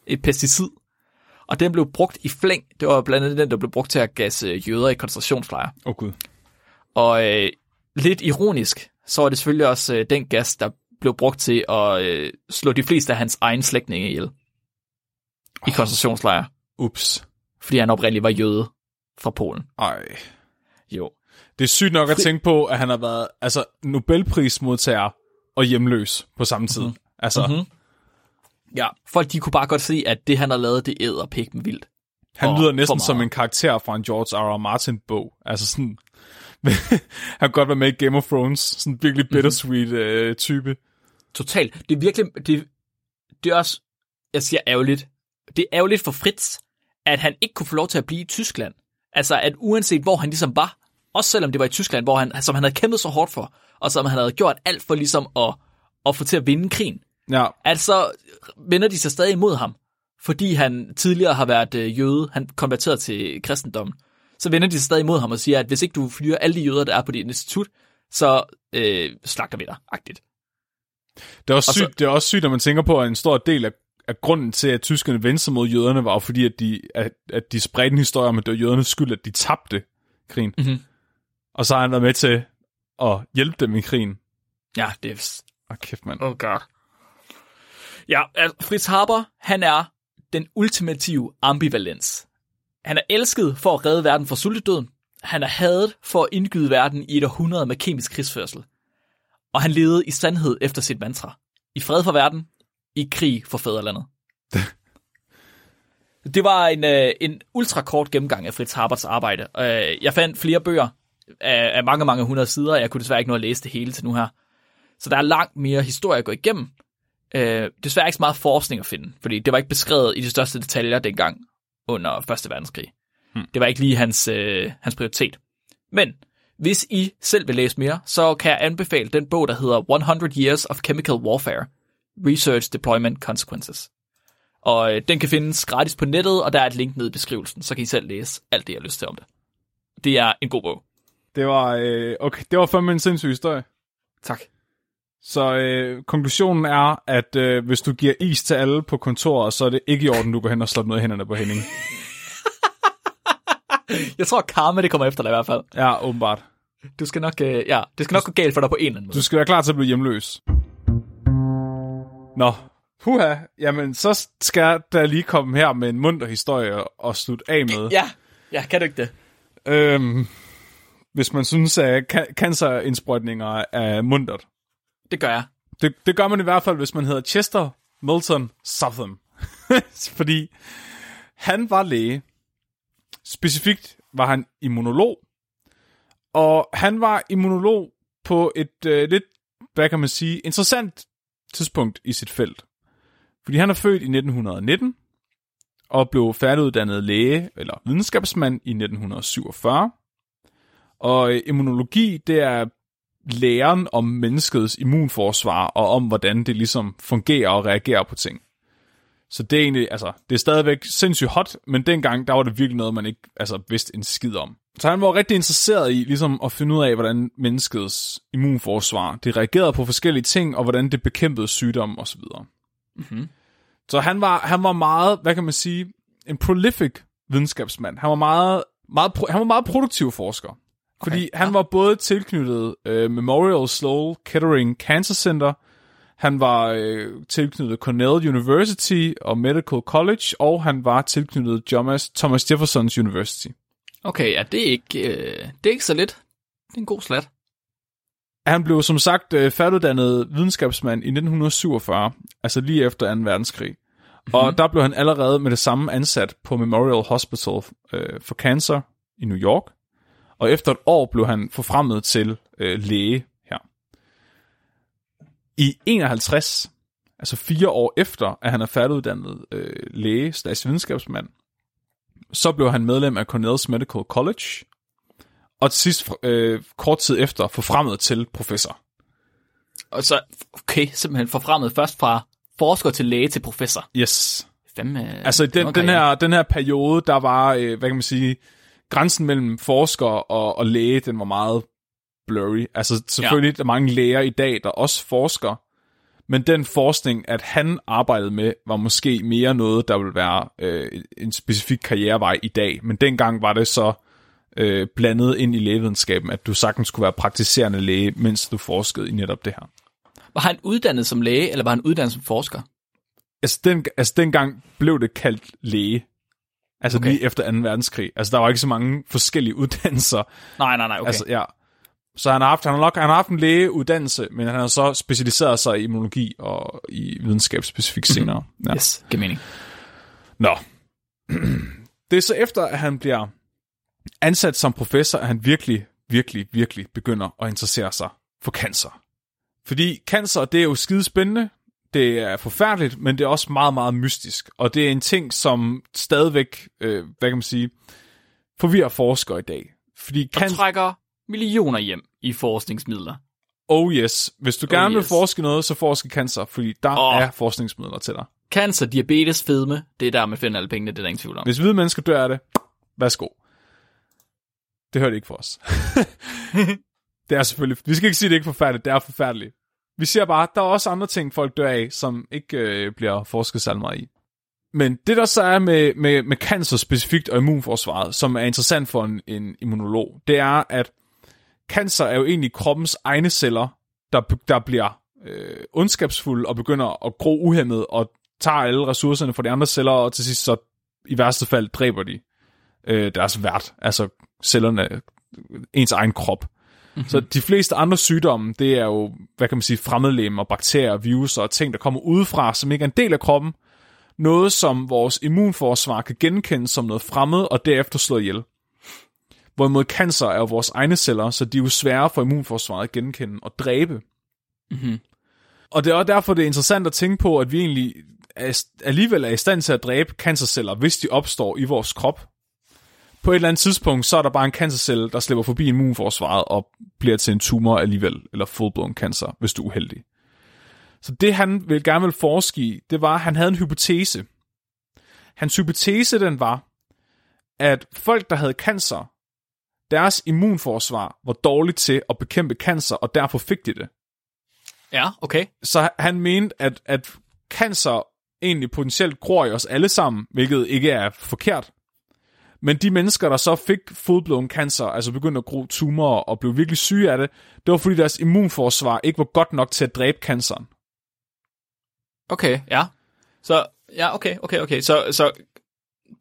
et pesticid, og den blev brugt i flæng. Det var blandt andet den, der blev brugt til at gasse jøder i koncentrationslejre. Åh, oh, gud. Og øh, lidt ironisk, så er det selvfølgelig også øh, den gas, der blev brugt til at øh, slå de fleste af hans egen slægtninge ihjel i koncentrationslejre, Ups. fordi han oprindeligt var jøde fra Polen. Ej. Jo. Det er sygt nok at tænke på, at han har været altså, Nobelprismodtager og hjemløs på samme tid. Mm-hmm. Altså, mm-hmm. Ja, folk de kunne bare godt se, at det han har lavet, det æder pik med vildt. han Og lyder næsten som en karakter fra en George R. R. Martin-bog. Altså sådan... han kan godt være med i Game of Thrones. Sådan en virkelig bittersweet øh, type. Totalt. Det er virkelig, det, det er også, jeg siger ærgerligt, det er ærgerligt for Fritz, at han ikke kunne få lov til at blive i Tyskland. Altså, at uanset hvor han ligesom var, også selvom det var i Tyskland, hvor han, som han havde kæmpet så hårdt for, og som han havde gjort alt for ligesom at, at få til at vinde krigen, Ja, altså vender de sig stadig imod ham, fordi han tidligere har været øh, jøde, han konverterede til kristendommen, så vender de sig stadig imod ham og siger, at hvis ikke du fyrer alle de jøder, der er på dit institut, så øh, slagter vi dig, agtigt. det er også Og så- sygt, det er også sygt, at man tænker på, at en stor del af, af grunden til, at tyskerne vendte sig mod jøderne, var jo fordi, at de, at, at de spredte en historie om, at det var jødernes skyld, at de tabte krigen. Mhm. Og så har han været med til at hjælpe dem i krigen. Ja, det er... Åh, kæft, mand. Oh god. Ja, altså, Fritz Haber, han er den ultimative ambivalens. Han er elsket for at redde verden fra sultedøden. Han er hadet for at indgyde verden i et århundrede med kemisk krigsførsel. Og han levede i sandhed efter sit mantra. I fred for verden, i krig for fædrelandet. det var en, øh, en ultrakort gennemgang af Fritz Habers arbejde. Øh, jeg fandt flere bøger af, af mange, mange hundrede sider, og jeg kunne desværre ikke nå at læse det hele til nu her. Så der er langt mere historie at gå igennem. Øh, desværre ikke så meget forskning at finde, fordi det var ikke beskrevet i de største detaljer dengang under 1. verdenskrig. Hmm. Det var ikke lige hans, øh, hans prioritet. Men hvis I selv vil læse mere, så kan jeg anbefale den bog, der hedder 100 Years of Chemical Warfare. Research Deployment Consequences. Og øh, den kan findes gratis på nettet, og der er et link nede i beskrivelsen, så kan I selv læse alt det, jeg har lyst til om det. Det er en god bog. Det var, øh, okay, det var fandme en sindssyg historie. Tak. Så øh, konklusionen er, at øh, hvis du giver is til alle på kontoret, så er det ikke i orden, du går hen og slår noget i hænderne på Henning. Jeg tror, karma det kommer efter dig i hvert fald. Ja, åbenbart. Du skal nok, øh, ja, det skal nok gå galt for dig på en eller anden måde. Du skal være klar til at blive hjemløs. Nå, puha. Jamen, så skal der lige komme her med en munter historie og slutte af med. Ja, ja, kan du ikke det? Øhm, hvis man synes, at can- cancerindsprøjtninger er muntert. Det gør jeg. Det, det gør man i hvert fald, hvis man hedder Chester Milton Southam. Fordi han var læge. Specifikt var han immunolog. Og han var immunolog på et øh, lidt, hvad kan man sige, interessant tidspunkt i sit felt. Fordi han er født i 1919 og blev færdiguddannet læge eller videnskabsmand i 1947. Og immunologi, det er læren om menneskets immunforsvar, og om hvordan det ligesom fungerer og reagerer på ting. Så det er egentlig, altså, det er stadigvæk sindssygt hot, men dengang, der var det virkelig noget, man ikke altså, vidste en skid om. Så han var rigtig interesseret i ligesom at finde ud af, hvordan menneskets immunforsvar, det reagerede på forskellige ting, og hvordan det bekæmpede sygdom osv. Mm-hmm. Så han var, han var meget, hvad kan man sige, en prolific videnskabsmand. Han var meget, meget, han var meget produktiv forsker. Fordi Okay, han var både tilknyttet øh, Memorial Sloan Kettering Cancer Center, han var øh, tilknyttet Cornell University og Medical College, og han var tilknyttet Thomas, Thomas Jeffersons University. Okay, ja, det er ikke, øh, det er ikke så lidt. Det er en god slat. Han blev som sagt øh, færdiguddannet videnskabsmand i 1947, altså lige efter 2. verdenskrig. Mm-hmm. Og der blev han allerede med det samme ansat på Memorial Hospital øh, for Cancer i New York. Og efter et år blev han forfremmet til øh, læge her. I 51, altså fire år efter, at han er færdiguddannet øh, læge slash videnskabsmand, så blev han medlem af Cornell's Medical College, og til sidst, øh, kort tid efter, forfremmet til professor. Og så, okay, simpelthen forfremmet først fra forsker til læge til professor. Yes. Femme, Altså den, den, her, den her periode, der var, øh, hvad kan man sige, grænsen mellem forsker og, og læge, den var meget blurry. Altså selvfølgelig ja. der er mange læger i dag, der også forsker, men den forskning, at han arbejdede med, var måske mere noget, der ville være øh, en specifik karrierevej i dag. Men dengang var det så øh, blandet ind i lægevidenskaben, at du sagtens skulle være praktiserende læge, mens du forskede i netop det her. Var han uddannet som læge, eller var han uddannet som forsker? Altså, den, altså dengang blev det kaldt læge. Altså okay. Lige efter 2. verdenskrig. Altså der var ikke så mange forskellige uddannelser. Nej, nej, nej, okay. Altså, ja. Så han har, haft, han, har nok, han har haft en lægeuddannelse, men han har så specialiseret sig i immunologi og i videnskab specifikt senere. Ja. Yes, giver mening. Nå. Det er så efter, at han bliver ansat som professor, at han virkelig, virkelig, virkelig begynder at interessere sig for cancer. Fordi cancer, det er jo skide spændende, det er forfærdeligt, men det er også meget, meget mystisk. Og det er en ting, som stadigvæk, øh, hvad kan man sige, forvirrer forskere i dag. Fordi Og kan... trækker millioner hjem i forskningsmidler. Oh yes, hvis du Oh gerne vil yes. forske noget, så forske cancer, fordi der oh. er forskningsmidler til dig. Cancer, diabetes, fedme, det er der, man finder alle pengene, det er der ingen tvivl om. Hvis hvide mennesker dør af det, værsgo. Det hører ikke for os. det er selvfølgelig... Vi skal ikke sige, at det ikke er forfærdeligt. Det er forfærdeligt. Vi ser bare, at der er også andre ting, folk dør af, som ikke øh, bliver forsket særlig meget i. Men det der så er med, med, med cancer specifikt og immunforsvaret, som er interessant for en, en immunolog, det er, at cancer er jo egentlig kroppens egne celler, der, der bliver øh, ondskabsfulde og begynder at gro uhemmet og tager alle ressourcerne fra de andre celler, og til sidst så i værste fald dræber de øh, deres vært, altså cellerne, øh, ens egen krop. Mm-hmm. Så de fleste andre sygdomme, det er jo, hvad kan man sige, fremmedlemmer, bakterier, virus og ting, der kommer udefra, som ikke er en del af kroppen. Noget, som vores immunforsvar kan genkende som noget fremmed, og derefter slå ihjel. Hvorimod cancer er jo vores egne celler, så de er jo svære for immunforsvaret at genkende og dræbe. Mm-hmm. Og det er også derfor, det er interessant at tænke på, at vi egentlig er, alligevel er i stand til at dræbe cancerceller, hvis de opstår i vores krop. På et eller andet tidspunkt, så er der bare en cancercelle, der slipper forbi immunforsvaret og bliver til en tumor alligevel, eller full-blown cancer, hvis du er uheldig. Så det han vil gerne vil forske i, det var, at han havde en hypotese. Hans hypotese den var, at folk, der havde cancer, deres immunforsvar var dårligt til at bekæmpe cancer, og derfor fik de det. Ja, okay. Så han mente, at, at cancer egentlig potentielt gror i os alle sammen, hvilket ikke er forkert. Men de mennesker, der så fik full-blown cancer, altså begyndte at gro tumorer og blev virkelig syge af det, det var fordi deres immunforsvar ikke var godt nok til at dræbe canceren. Okay, ja. Så, ja, okay, okay, okay. Så, så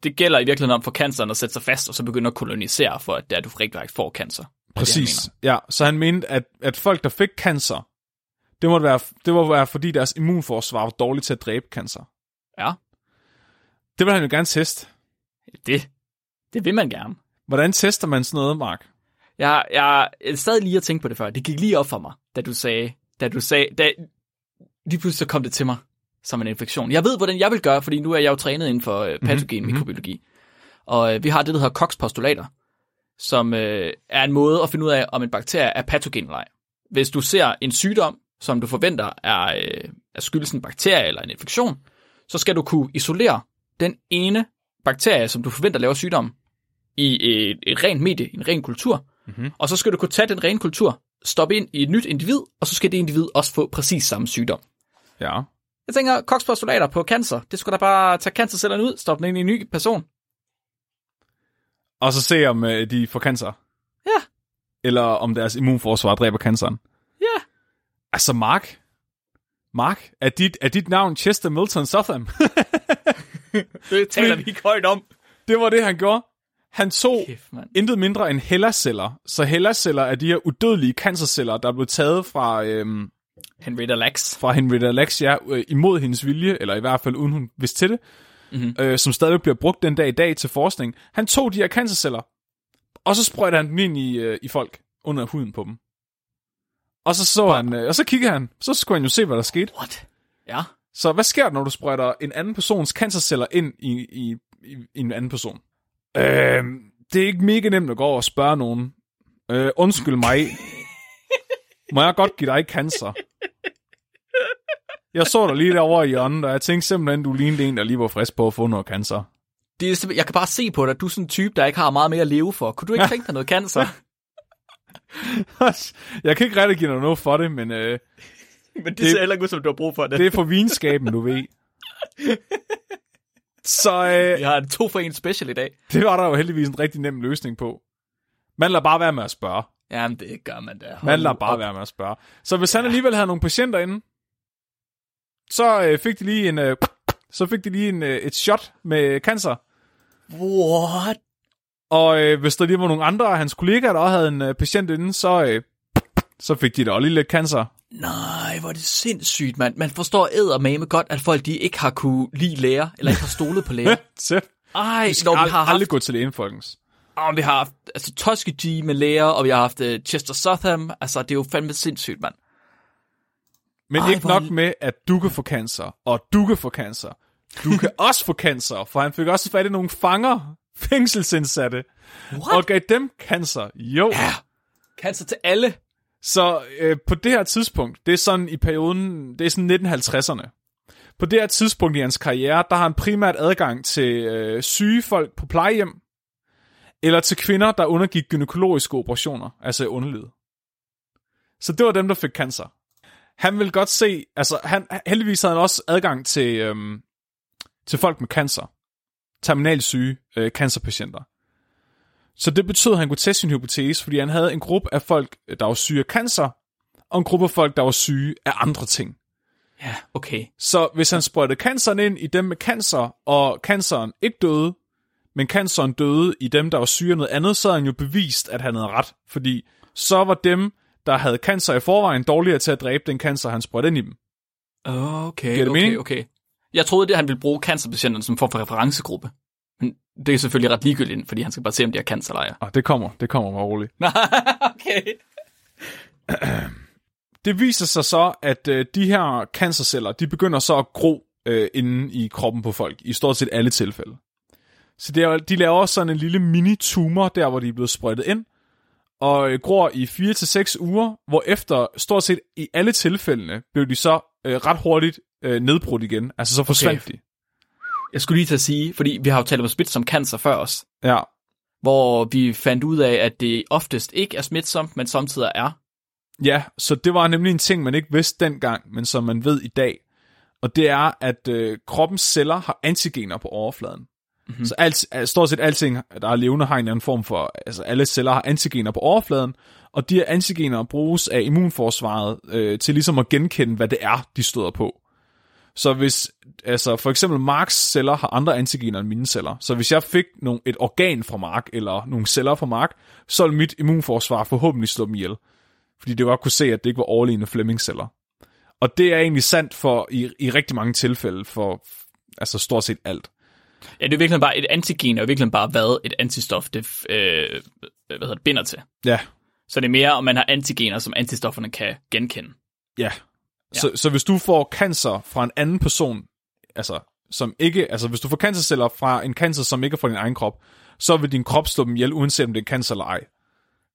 det gælder i virkeligheden om for canceren at sætte sig fast, og så begynde at kolonisere, for at, at du rigtig får cancer. Præcis, det, ja. Så han mente, at, at folk, der fik cancer, det må være, det må være, fordi deres immunforsvar var dårligt til at dræbe cancer. Ja. Det vil han jo gerne teste. Det, det vil man gerne. Hvordan tester man sådan noget, Mark? Jeg, jeg er stadig lige at tænke på det før. Det gik lige op for mig, da du sagde, da du sagde, da, lige pludselig så kom det til mig som en infektion. Jeg ved, hvordan jeg vil gøre, fordi nu er jeg jo trænet inden for øh, patogen mm-hmm. mikrobiologi. Og øh, vi har det, der hedder Kochs postulater, som øh, er en måde at finde ud af, om en bakterie er patogen eller ej. Hvis du ser en sygdom, som du forventer er, øh, er skyldes en bakterie eller en infektion, så skal du kunne isolere den ene bakterie, som du forventer laver sygdom, i et, et rent medie, en ren kultur, mm-hmm. og så skal du kunne tage den rene kultur, stoppe ind i et nyt individ, og så skal det individ også få præcis samme sygdom. Ja. Jeg tænker, Kochs postulater på cancer, det skulle da bare tage cancercellerne ud, stoppe den ind i en ny person. Og så se, om øh, de får cancer. Ja. Eller om deres immunforsvar dræber canceren. Ja. Altså, Mark. Mark, er dit, er dit navn Chester Milton Southam? det taler vi ikke højt om. Det var det, han gjorde. Han tog Kæft, intet mindre end Hellas-celler. Så Hellas-celler er de her udødelige cancerceller, der blev taget fra, øhm, Henrietta Lacks. fra Henrietta Lacks, ja, øh, imod hendes vilje, eller i hvert fald uden hun vidste til det, mm-hmm. øh, som stadig bliver brugt den dag i dag til forskning. Han tog de her cancerceller, og så sprøjtede han dem ind i, øh, i folk, under huden på dem. Og så så han, øh, og så kiggede han, så skulle han jo se, hvad der skete. What? Ja. Så hvad sker der, når du sprøjter en anden persons cancerceller ind i, i, i, i en anden person? Øh, det er ikke mega nemt at gå over og spørge nogen. Øh, undskyld mig. Må jeg godt give dig cancer? Jeg så dig lige derovre i hjørnet, og jeg tænkte simpelthen, du lignede en, der lige var frisk på at få noget cancer. Det er, jeg kan bare se på dig, at du er sådan en type, der ikke har meget mere at leve for. Kunne du ikke tænke dig noget cancer? jeg kan ikke rigtig give dig noget for det, men øh, Men det, Det- ser heller ikke ud, som du har brug for det. det er for vinskaben, du ved. Så øh, Jeg har en to for en special i dag. det var der jo heldigvis en rigtig nem løsning på. Man lader bare være med at spørge. Jamen, det gør man da. Hold Man lader bare op. være med at spørge. Så hvis han alligevel havde nogle patienter inde, så øh, fik de lige en, øh, så fik de lige en, øh, et shot med cancer. What? Og øh, hvis der lige var nogle andre af hans kollegaer, der også havde en øh, patient inde, så, øh, så fik de da også lige lidt cancer. Nej, hvor er det sindssygt, mand. Man forstår eddermame godt, at folk de ikke har kunne lide læger, eller ikke har stolet på læger. Så Ej, vi skal når vi har aldrig haft, gå til lægen, folkens. og vi har haft altså, Tuskegee med læger, og vi har haft uh, Chester Southam. Altså, det er jo fandme sindssygt, mand. Men Ej, ikke nok med, at du kan få cancer, og du kan få cancer. Du kan også få cancer, for han fik også fat i nogle fanger, fængselsindsatte, What? og gav dem cancer. Jo. Ja. Cancer til alle. Så øh, på det her tidspunkt, det er sådan i perioden, det er sådan 1950'erne. På det her tidspunkt i hans karriere, der har han primært adgang til øh, syge folk på plejehjem, eller til kvinder, der undergik gynækologiske operationer, altså i underlivet. Så det var dem, der fik cancer. Han vil godt se, altså han, heldigvis havde han også adgang til, øhm, til folk med cancer. Terminalsyge øh, cancerpatienter. Så det betød, at han kunne teste sin hypotese, fordi han havde en gruppe af folk, der var syge af cancer, og en gruppe af folk, der var syge af andre ting. Ja, okay. Så hvis han sprøjtede canceren ind i dem med cancer, og canceren ikke døde, men canceren døde i dem, der var syge af noget andet, så havde han jo bevist, at han havde ret. Fordi så var dem, der havde cancer i forvejen, dårligere til at dræbe den cancer, han sprøjtede ind i dem. Okay, det okay, mening? okay. Jeg troede, det han ville bruge cancerpatienterne som form for referencegruppe. Det er selvfølgelig ret ligegyldigt, fordi han skal bare se, om de har cancer eller ej. Og det kommer, det kommer bare roligt. okay. Det viser sig så, at øh, de her cancerceller, de begynder så at gro øh, inde i kroppen på folk, i stort set alle tilfælde. Så det er, de laver også sådan en lille mini-tumor, der hvor de er blevet sprøjtet ind, og øh, gror i 4-6 uger, hvor efter stort set i alle tilfældene blev de så øh, ret hurtigt øh, nedbrudt igen. Altså så forsvandt okay. de. Jeg skulle lige til at sige, fordi vi har jo talt om smitsom cancer før os, Ja, hvor vi fandt ud af, at det oftest ikke er smitsomt, men samtidig er. Ja, så det var nemlig en ting, man ikke vidste dengang, men som man ved i dag. Og det er, at øh, kroppens celler har antigener på overfladen. Mm-hmm. Så alt, stort set alting, der er levende, har en eller anden form for... Altså alle celler har antigener på overfladen, og de her antigener bruges af immunforsvaret øh, til ligesom at genkende, hvad det er, de støder på. Så hvis, altså for eksempel Marks celler har andre antigener end mine celler. Så hvis jeg fik nogle, et organ fra Mark, eller nogle celler fra Mark, så ville mit immunforsvar forhåbentlig slå dem ihjel. Fordi det godt kunne se, at det ikke var overliggende Fleming-celler. Og det er egentlig sandt for i, i rigtig mange tilfælde for altså stort set alt. Ja, det er virkelig bare et antigen, og virkelig bare hvad et antistof det øh, hvad hedder det, binder til. Ja, Så det er mere, om man har antigener, som antistofferne kan genkende. ja. Så, så hvis du får cancer fra en anden person, altså som ikke, altså hvis du får cancerceller fra en cancer, som ikke er fra din egen krop, så vil din krop slå dem ihjel, uanset om det er cancer eller ej.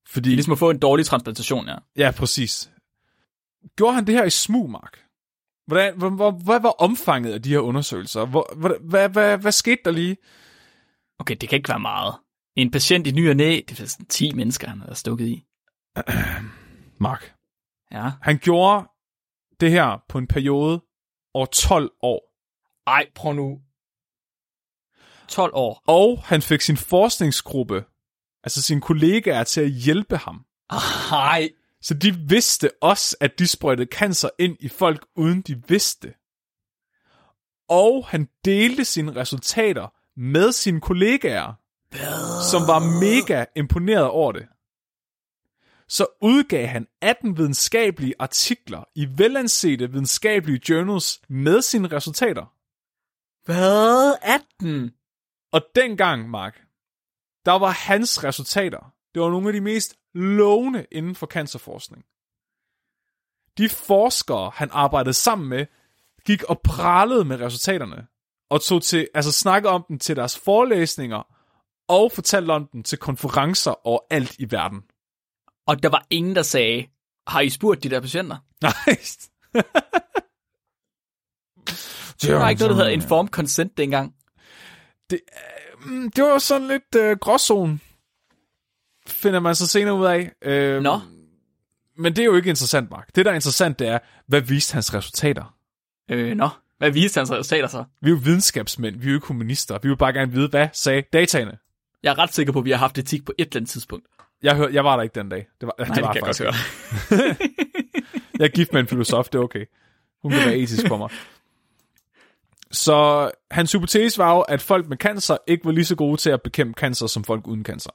Fordi, Det er ligesom at få en dårlig transplantation, ja. ja, præcis. Gjorde han det her i smug, Mark? Hvordan, hvad, hvad, hvad var omfanget af de her undersøgelser? Hvor, hvad, hvad, hvad, hvad skete der lige? Okay, det kan ikke være meget. En patient i ny og næ, det er sådan 10 mennesker, han har stukket i. Mark. Ja. Han gjorde det her på en periode over 12 år. Ej, prøv nu. 12 år. Og han fik sin forskningsgruppe, altså sine kollegaer, til at hjælpe ham. Ej. Så de vidste også, at de sprøjtede cancer ind i folk, uden de vidste. Og han delte sine resultater med sine kollegaer, som var mega imponeret over det. Så udgav han 18 videnskabelige artikler i velansete videnskabelige journals med sine resultater. Hvad? 18? Og dengang, Mark, der var hans resultater, det var nogle af de mest lovende inden for cancerforskning. De forskere, han arbejdede sammen med, gik og pralede med resultaterne, og tog til, altså snakkede om dem til deres forelæsninger, og fortalte om dem til konferencer overalt i verden. Og der var ingen, der sagde, har I spurgt de der patienter? Nej. Der var ikke noget, der hedder informed consent dengang. Det, øh, det var sådan lidt øh, gråzone, finder man så senere ud af. Øh, Nå. Men det er jo ikke interessant, Mark. Det, der er interessant, det er, hvad viste hans resultater? Øh, nå. Hvad viste hans resultater så? Vi er jo videnskabsmænd, vi er jo ikke kommunister. Vi vil bare gerne vide, hvad sagde dataene? Jeg er ret sikker på, at vi har haft etik på et eller andet tidspunkt. Jeg, hør, jeg var der ikke den dag. Det var, Nej, det var det kan jeg godt høre. Jeg er gift med en filosof, det er okay. Hun kan være etisk for mig. Så hans hypotese var jo, at folk med cancer ikke var lige så gode til at bekæmpe cancer som folk uden cancer.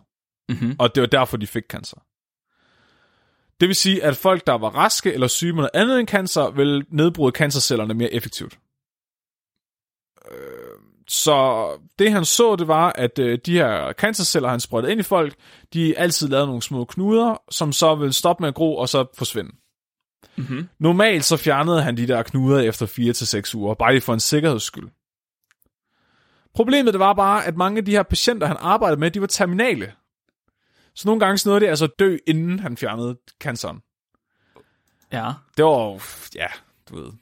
Mhm. Og det var derfor, de fik cancer. Det vil sige, at folk, der var raske eller syge med noget andet end cancer, vil nedbryde cancercellerne mere effektivt. Så det han så, det var, at øh, de her cancerceller, han sprøjtede ind i folk, de altid lavede nogle små knuder, som så ville stoppe med at gro og så forsvinde. Mhm. Normalt så fjernede han de der knuder efter 4-6 uger, bare lige for en sikkerheds skyld. Problemet det var bare, at mange af de her patienter, han arbejdede med, de var terminale. Så nogle gange så nåede det altså dø, inden han fjernede canceren. Ja. Det var ja, du ved,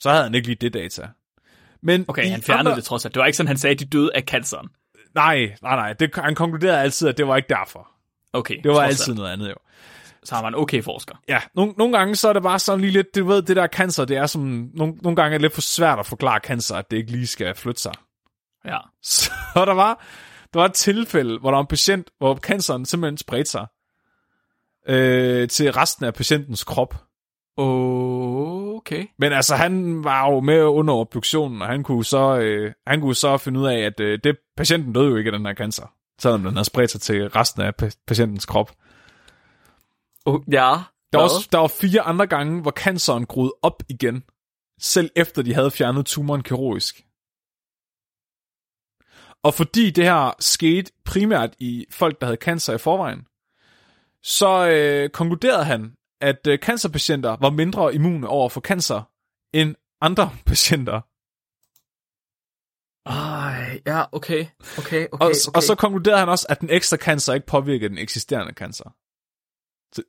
så havde han ikke lige det data. Men Okay, han fjernede andre... det trods alt. Det var ikke sådan, han sagde, at de døde af canceren. Nej, nej, nej. Det, han konkluderede altid, at det var ikke derfor. Okay, Det var altid alt. noget andet, jo. Så han var en okay forsker. Ja, nogle, nogle gange så er det bare sådan lige lidt, du ved, det der cancer, det er som, nogle, nogle gange er det lidt for svært at forklare cancer, at det ikke lige skal flytte sig. Ja. Så der var, der var et tilfælde, hvor der var en patient, hvor canceren simpelthen spredte sig øh, til resten af patientens krop. Okay. Men altså, han var jo med under obduktionen, og han kunne så, øh, han kunne så finde ud af, at øh, det, patienten døde jo ikke af den her cancer, selvom den havde spredt sig til resten af pa- patientens krop. Oh, ja. Der var, også, der var fire andre gange, hvor canceren groede op igen, selv efter de havde fjernet tumoren kirurgisk. Og fordi det her skete primært i folk, der havde cancer i forvejen, så øh, konkluderede han, at øh, cancerpatienter var mindre immune over for cancer end andre patienter. Ej, ja, okay. Okay, okay, Og, okay. og så konkluderede han også, at den ekstra cancer ikke påvirkede den eksisterende cancer. Så,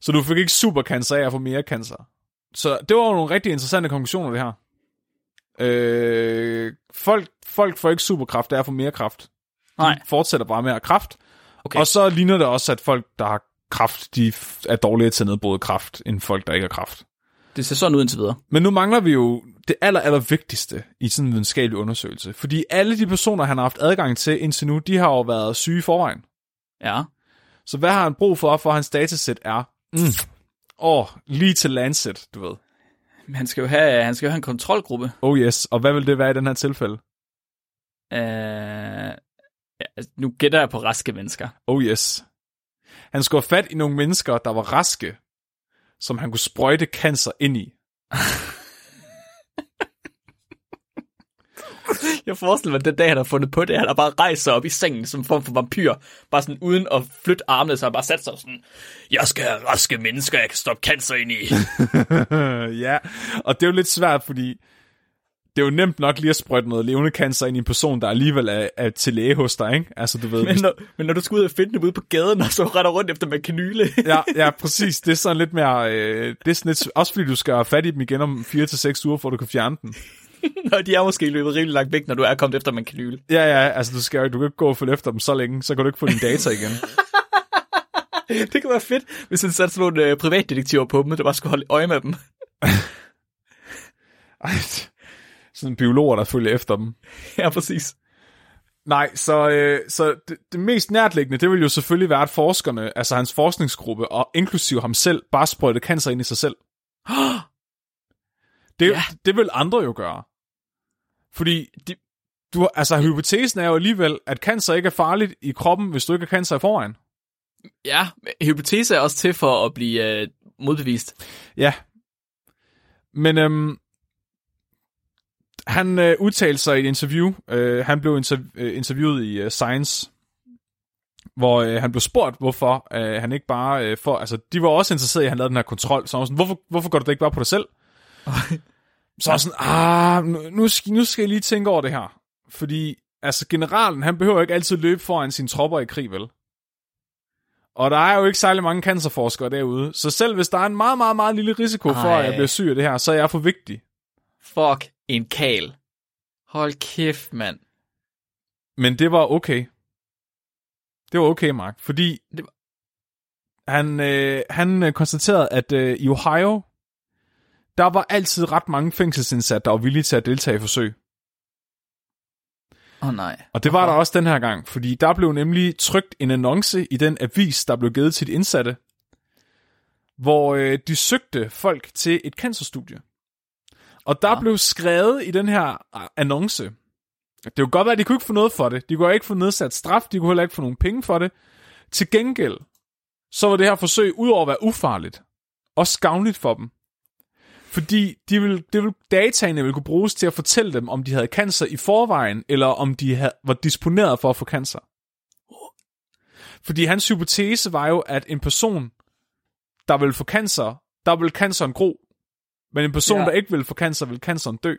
så du fik ikke supercancer af at få mere cancer. Så det var jo nogle rigtig interessante konklusioner, det her. Øh, folk, folk får ikke superkraft af at få mere kraft. De Nej. fortsætter bare med at have kraft. Okay. Og så ligner det også, at folk, der har kraft, de er dårligere til at nedbryde kraft, end folk, der ikke har kraft. Det ser sådan ud indtil videre. Men nu mangler vi jo det aller, aller vigtigste i sådan en videnskabelig undersøgelse. Fordi alle de personer, han har haft adgang til indtil nu, de har jo været syge i forvejen. Ja. Så hvad har han brug for, for hans datasæt er? Mm. Åh, lige til Lancet, du ved. Men han skal jo have, han skal jo have en kontrolgruppe. Oh yes, og hvad vil det være i den her tilfælde? Uh, ja, altså, nu gætter jeg på raske mennesker. Oh yes. Han skulle have fat i nogle mennesker, der var raske, som han kunne sprøjte cancer ind i. Jeg forestiller mig, at den dag, han har fundet på det, han har bare rejst sig op i sengen som form for vampyr. Bare sådan uden at flytte armene, så han bare sat sig sådan, jeg skal have raske mennesker, jeg kan stoppe cancer ind i. ja, og det er jo lidt svært, fordi det er jo nemt nok lige at sprøjte noget levende cancer ind i en person, der alligevel er, er til læge hos dig, ikke? Altså, du ved... men, når, men når du skal ud og finde dem ude på gaden, og så render rundt efter med kanyle. ja, ja, præcis. Det er sådan lidt mere... Øh, det er sådan lidt, også fordi du skal have fat i dem igen om 4 til seks uger, for du kan fjerne den. og de er måske løbet rimelig langt væk, når du er kommet efter med kanyle. Ja, ja, altså du, skal, du kan ikke gå og følge efter dem så længe, så kan du ikke få dine data igen. Det kunne være fedt, hvis han satte sådan nogle øh, privatdetektiver på dem, der bare skulle holde øje med dem. Ej, sådan biologer, der følger efter dem. ja, præcis. Nej, så, øh, så det, det mest nærtliggende, det vil jo selvfølgelig være, at forskerne, altså hans forskningsgruppe, og inklusive ham selv, bare sprøjte cancer ind i sig selv. Det, Ja. det vil andre jo gøre. Fordi de, du, altså, hypotesen er jo alligevel, at cancer ikke er farligt i kroppen, hvis du ikke har cancer i forvejen. Ja, hypotese er også til for at blive øh, modbevist. Ja. Men øhm, han øh, udtalte sig i et interview. Øh, han blev interv- øh, interviewet i øh, Science, hvor øh, han blev spurgt, hvorfor øh, han ikke bare øh, får... Altså, de var også interesserede i, at han lavede den her kontrol. Så han var sådan, hvorfor, hvorfor går du det ikke bare på dig selv? så jeg sådan, ah, nu, nu, skal, nu skal jeg lige tænke over det her. Fordi, altså, generalen, han behøver ikke altid løbe foran sine tropper i krig, vel? Og der er jo ikke særlig mange cancerforskere derude, så selv hvis der er en meget, meget, meget lille risiko for, Ej. at jeg bliver syg af det her, så er jeg for vigtig. Fuck en kal. Hold kæft, mand. Men det var okay. Det var okay, Mark, fordi Det var- han, øh, han øh, konstaterede, at øh, i Ohio, der var altid ret mange fængselsindsatte, der var villige til at deltage i forsøg. Åh oh, nej. Og det var der også den her gang, fordi der blev nemlig trykt en annonce i den avis, der blev givet til de indsatte, hvor øh, de søgte folk til et cancerstudie. Og der Ja. blev skrevet i den her øh, annonce, det kunne godt være, at de kunne ikke få noget for det. De kunne ikke få nedsat straf, de kunne heller ikke få nogen penge for det. Til gengæld, så var det her forsøg, udover at være ufarligt, også gavnligt for dem. Fordi de vil, det vil, dataene ville kunne bruges til at fortælle dem, om de havde cancer i forvejen, eller om de havde, var disponeret for at få cancer. Fordi hans hypotese var jo, at en person, der vil få cancer, der vil canceren gro. Men en person, Ja. der ikke vil få cancer, vil canceren dø.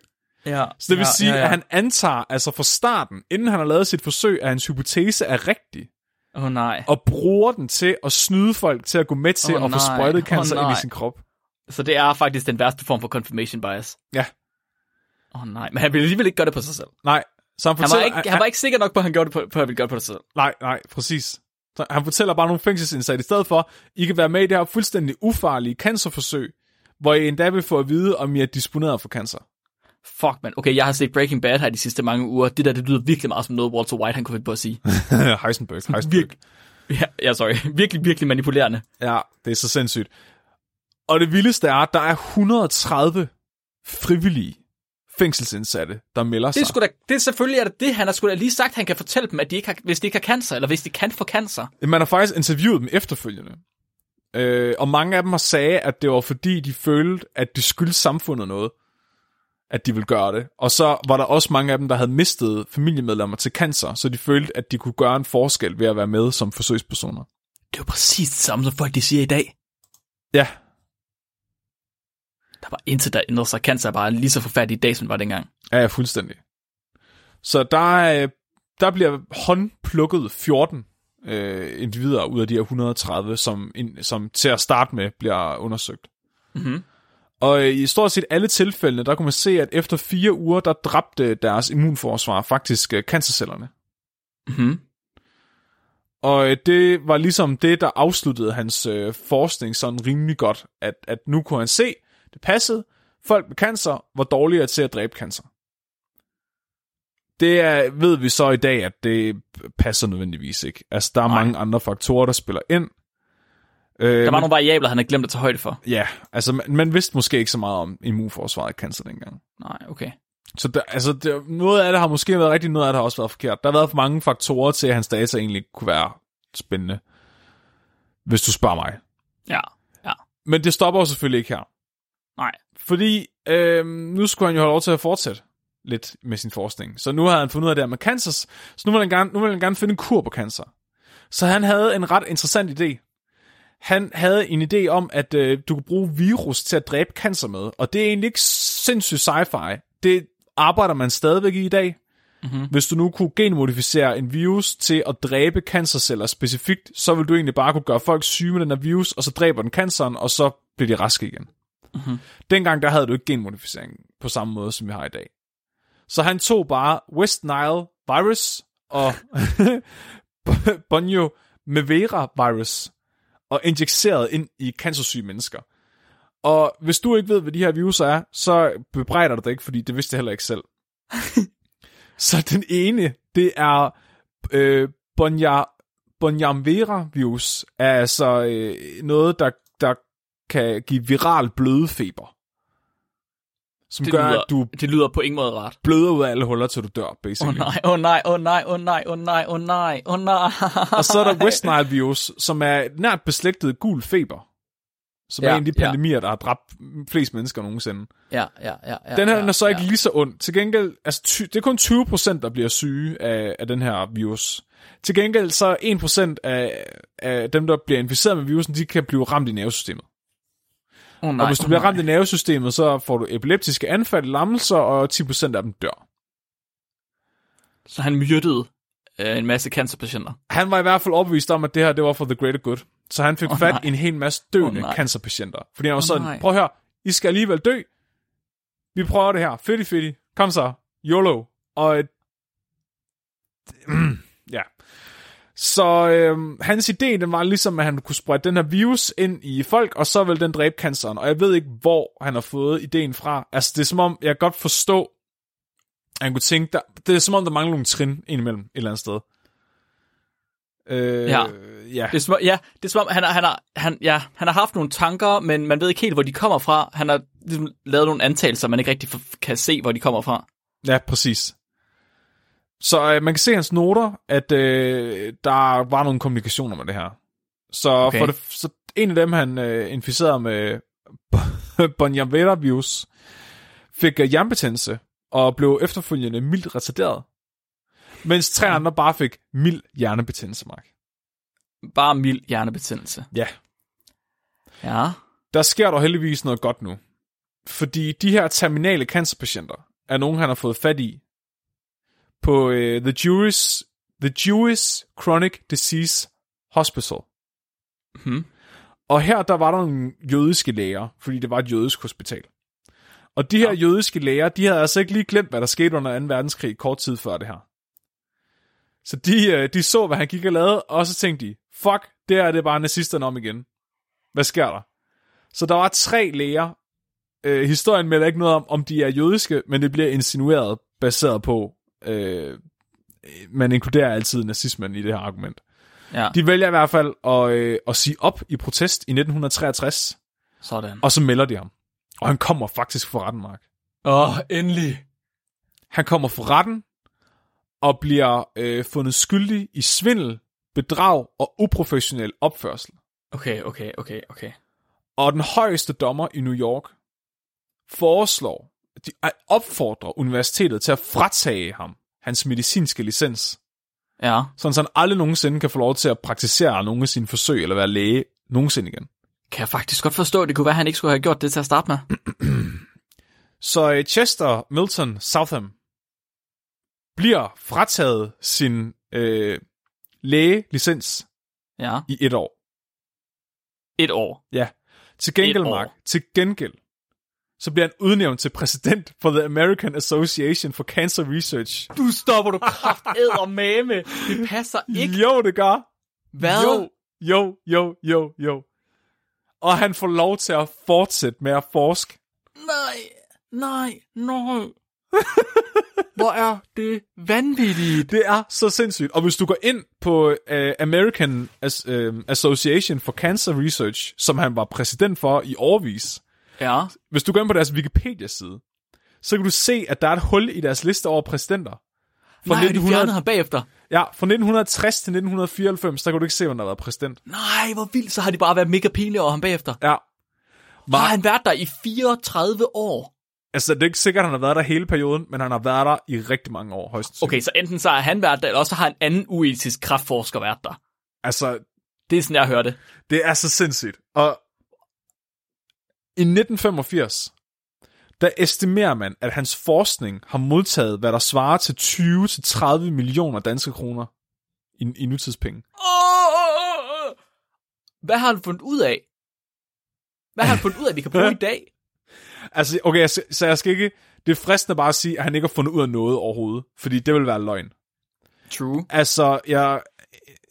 Ja. Så det vil ja, sige, ja, ja. at han antager, altså fra starten, inden han har lavet sit forsøg, at hans hypotese er rigtig, Åh oh, nej. og bruger den til at snyde folk til at gå med til oh, at få sprøjtet cancer ind nej. i sin krop. Så det er faktisk den værste form for confirmation bias. Ja. Åh oh, nej, men han ville alligevel ikke gøre det på sig selv. Nej, så han Han var, fortæller... ikke, han var ikke sikker nok på, at han gjorde det på, på at han ville gøre det på sig selv. Nej, nej, præcis. Så han fortæller bare nogle fængselsindsatte i stedet for, I kan være med i det her fuldstændig ufarlige cancerforsøg, hvor I endda vil få at vide, om I er disponeret for cancer. Fuck, man. Okay, jeg har set Breaking Bad her de sidste mange uger. Det der, det lyder virkelig meget som noget, Walter White han kunne finde på at sige. Heisenberg, Heisenberg. Virkelig, ja, ja, sorry. Virkelig, virkelig manipulerende. Ja, det er så sindssygt. Og det vildeste er, at der er 130 frivillige fængselsindsatte, der melder Det er, sig. da, det er selvfølgelig er det, det. Han har da lige sagt, han kan fortælle dem, at de ikke har, hvis de ikke har cancer, eller hvis de kan få cancer. Man har faktisk interviewet dem efterfølgende. Øh, og mange af dem har sagt, at det var fordi, de følte, at det skyldte samfundet noget, at de ville gøre det. Og så var der også mange af dem, der havde mistet familiemedlemmer til cancer, så de følte, at de kunne gøre en forskel ved at være med som forsøgspersoner. Det er jo præcis det samme, som folk de siger i dag. Ja, Der var intet, der ændrede sig. Cancer er bare lige så forfærdelig i dag, som det var dengang. Ja, ja, fuldstændig. Så der, er, der bliver håndplukket 14 øh, individer ud af de her 130, som, in, som til at starte med bliver undersøgt. Mhm. Og øh, i stort set alle tilfældene, der kunne man se, at efter fire uger, der dræbte deres immunforsvar faktisk øh, cancercellerne. Mhm. Og øh, det var ligesom det, der afsluttede hans øh, forskning sådan rimelig godt, at, at nu kunne han se, det passede, folk med cancer var dårligere til at dræbe cancer. Det er, ved vi så i dag, at det passer nødvendigvis ikke. Altså, der er Nej. mange andre faktorer, der spiller ind. Øh, Der var nogle variabler, han havde glemt at tage højde for. Ja, altså man, man vidste måske ikke så meget om immunforsvaret cancer dengang. Nej, okay. Så der, altså, der, noget af det har måske været rigtigt, noget af det har også været forkert. Der har været for mange faktorer til, at hans data egentlig kunne være spændende, hvis du spørger mig. Ja, ja. Men det stopper jo selvfølgelig ikke her. Nej. Fordi øh, nu skulle han jo have lov til at fortsætte lidt med sin forskning. Så nu har han fundet ud af det her med cancer, så nu vil han gerne, nu vil han gerne finde en kur på cancer. Så han havde en ret interessant idé. Han havde en idé om, at øh, du kunne bruge virus til at dræbe cancer med, og det er egentlig ikke sindssygt sci-fi. Det arbejder man stadigvæk i i dag. Mhm. Hvis du nu kunne genmodificere en virus til at dræbe cancerceller specifikt, så vil du egentlig bare kunne gøre folk syge med den her virus, og så dræber den canceren, og så bliver de raske igen. Mhm. Dengang der havde du ikke genmodificering på samme måde, som vi har i dag. Så han tog bare West Nile virus og Bonio Mevera virus og injicerede ind i cancersyge mennesker. Og hvis du ikke ved, hvad de her viruser er, så bebrejder du det ikke, fordi det vidste jeg heller ikke selv. så den ene, det er øh, Bonja, Bonjamvera virus, er altså øh, noget, der, der kan give viral blødefeber. Som Det gør, lyder, at du det lyder på ingen måde rart. bløder ud af alle huller, til du dør, Åh basically. oh, nej, åh oh, nej, åh oh, nej, åh oh, nej, åh oh, nej, åh oh, nej, åh oh, nej. Og så er der West Nile virus, som er nært beslægtet gul feber. Som ja, Ja, er en af de ja. pandemier, der har dræbt flest mennesker nogensinde. Ja, ja, ja. ja Den her ja, den er så ikke ja. lige så ond. Til gengæld, altså, ty, det er kun 20%, der bliver syge af, af den her virus. Til gengæld så 1% af, af dem, der bliver inficeret med virusen, de kan blive ramt i nervesystemet. Oh, Nej, og hvis du åh, bliver ramt i nervesystemet, så får du epileptiske anfald, lammelser, og 10% af dem dør. Så han myrdede øh, en masse cancerpatienter. Han var i hvert fald overbevist om, at det her det var for the greater good. Så han fik oh, fat nej. i en hel masse døende oh, cancerpatienter. Fordi han var Åh, sådan, nej. prøv at høre, I skal alligevel dø. Vi prøver det her. Fedt fedt. Kom så. YOLO. Og et... ja. Så øhm, hans idé, den var ligesom, at han kunne sprede den her virus ind i folk, og så vil den dræbe canceren. Og jeg ved ikke, hvor han har fået ideen fra. Altså, det er som om, jeg godt forstå, at han kunne tænke, der, det er som om, der mangler nogle trin indimellem et eller andet sted. Øh, Ja. ja. Det er som, om- ja, det er som om, han har, han, har, han, ja, han har haft nogle tanker, men man ved ikke helt, hvor de kommer fra. Han har ligesom lavet nogle antagelser, man ikke rigtig kan se, hvor de kommer fra. Ja, præcis. Så øh, man kan se hans noter, at øh, der var nogle kommunikationer med det her. Så, Okay. okay. for det, så en af dem, han øh, inficerede med Bonjamvera virus, fik øh, hjernebetændelse og blev efterfølgende mildt retarderet. Mens tre andre bare fik mild hjernebetændelse, Mark. Bare mild hjernebetændelse. Ja. Ja. Der sker dog heldigvis noget godt nu. Fordi de her terminale cancerpatienter er nogen, han har fået fat i på øh, The, Jewish, The Jewish Chronic Disease Hospital. Hmm. Og her der var der nogle jødiske læger, fordi det var et jødisk hospital. Og de her ja. jødiske læger, de havde altså ikke lige glemt, hvad der skete under 2. verdenskrig kort tid før det her. Så de, øh, de så, hvad han gik og lavede, og så tænkte de, fuck, det er det bare nazisterne om igen. Hvad sker der? Så der var tre læger Øh, historien melder ikke noget om, om de er jødiske, men det bliver insinueret baseret på, øh, man inkluderer altid nazismen i det her argument. Ja, De vælger i hvert fald at, øh, at sige op i protest i 1963, sådan. og så melder de ham. Og han kommer faktisk for retten, Mark. Åh, oh, endelig. Han kommer for retten og bliver øh, fundet skyldig i svindel, bedrag og uprofessionel opførsel. Okay, okay, okay, okay. Og den højeste dommer i New York foreslår, de opfordrer universitetet til at fratage ham hans medicinske licens, Ja, sådan så han aldrig nogensinde kan få lov til at praktisere nogle af sine forsøg eller være læge nogensinde igen. kan jeg faktisk godt forstå. Det kunne være, at han ikke skulle have gjort det til at starte med. Så øh, Chester Milton Southam bliver frataget sin øh, lægelicens Ja, i et år. et år. Ja. Til gengæld. Mark, til gengæld, så bliver han udnævnt til præsident for The American Association for Cancer Research. Du stopper du kraft æder mame. Det passer ikke. Jo, det gør. Hvad? Jo, jo, jo, jo, jo. Og han får lov til at fortsætte med at forske. Nej, nej, nej. Hvor er det vanvittigt. Det er så sindssygt. Og hvis du går ind på uh, American As, uh, Association for Cancer Research, som han var præsident for i årvis, Ja, hvis du går ind på deres Wikipedia-side, så kan du se, at der er et hul i deres liste over præsidenter. Fra, nej, de fjernede ham bagefter. ja, fra 1960 til 1994, der kan du ikke se, hvem der har været præsident. Nej, hvor vildt. Så har de bare været mega pinlige over ham bagefter. Ja, Har han været der i 34 år? altså det er ikke sikkert, at han har været der hele perioden, men han har været der i rigtig mange år, højst. Okay, så enten så har han været der, eller også har en anden uetisk kraftforsker været der. Altså, Det er sådan, jeg hørte. Det er så sindssygt. Og i 1985, der estimerer man, at hans forskning har modtaget, hvad der svarer til 20-30 millioner danske kroner i, i nutidspenge. Åh! Hvad har han fundet ud af? Hvad har han fundet ud af, vi kan bruge i dag? Altså, okay, så, så jeg skal ikke... Det er fristende bare at sige, at han ikke har fundet ud af noget overhovedet, fordi det vil være løgn. True. Altså, jeg,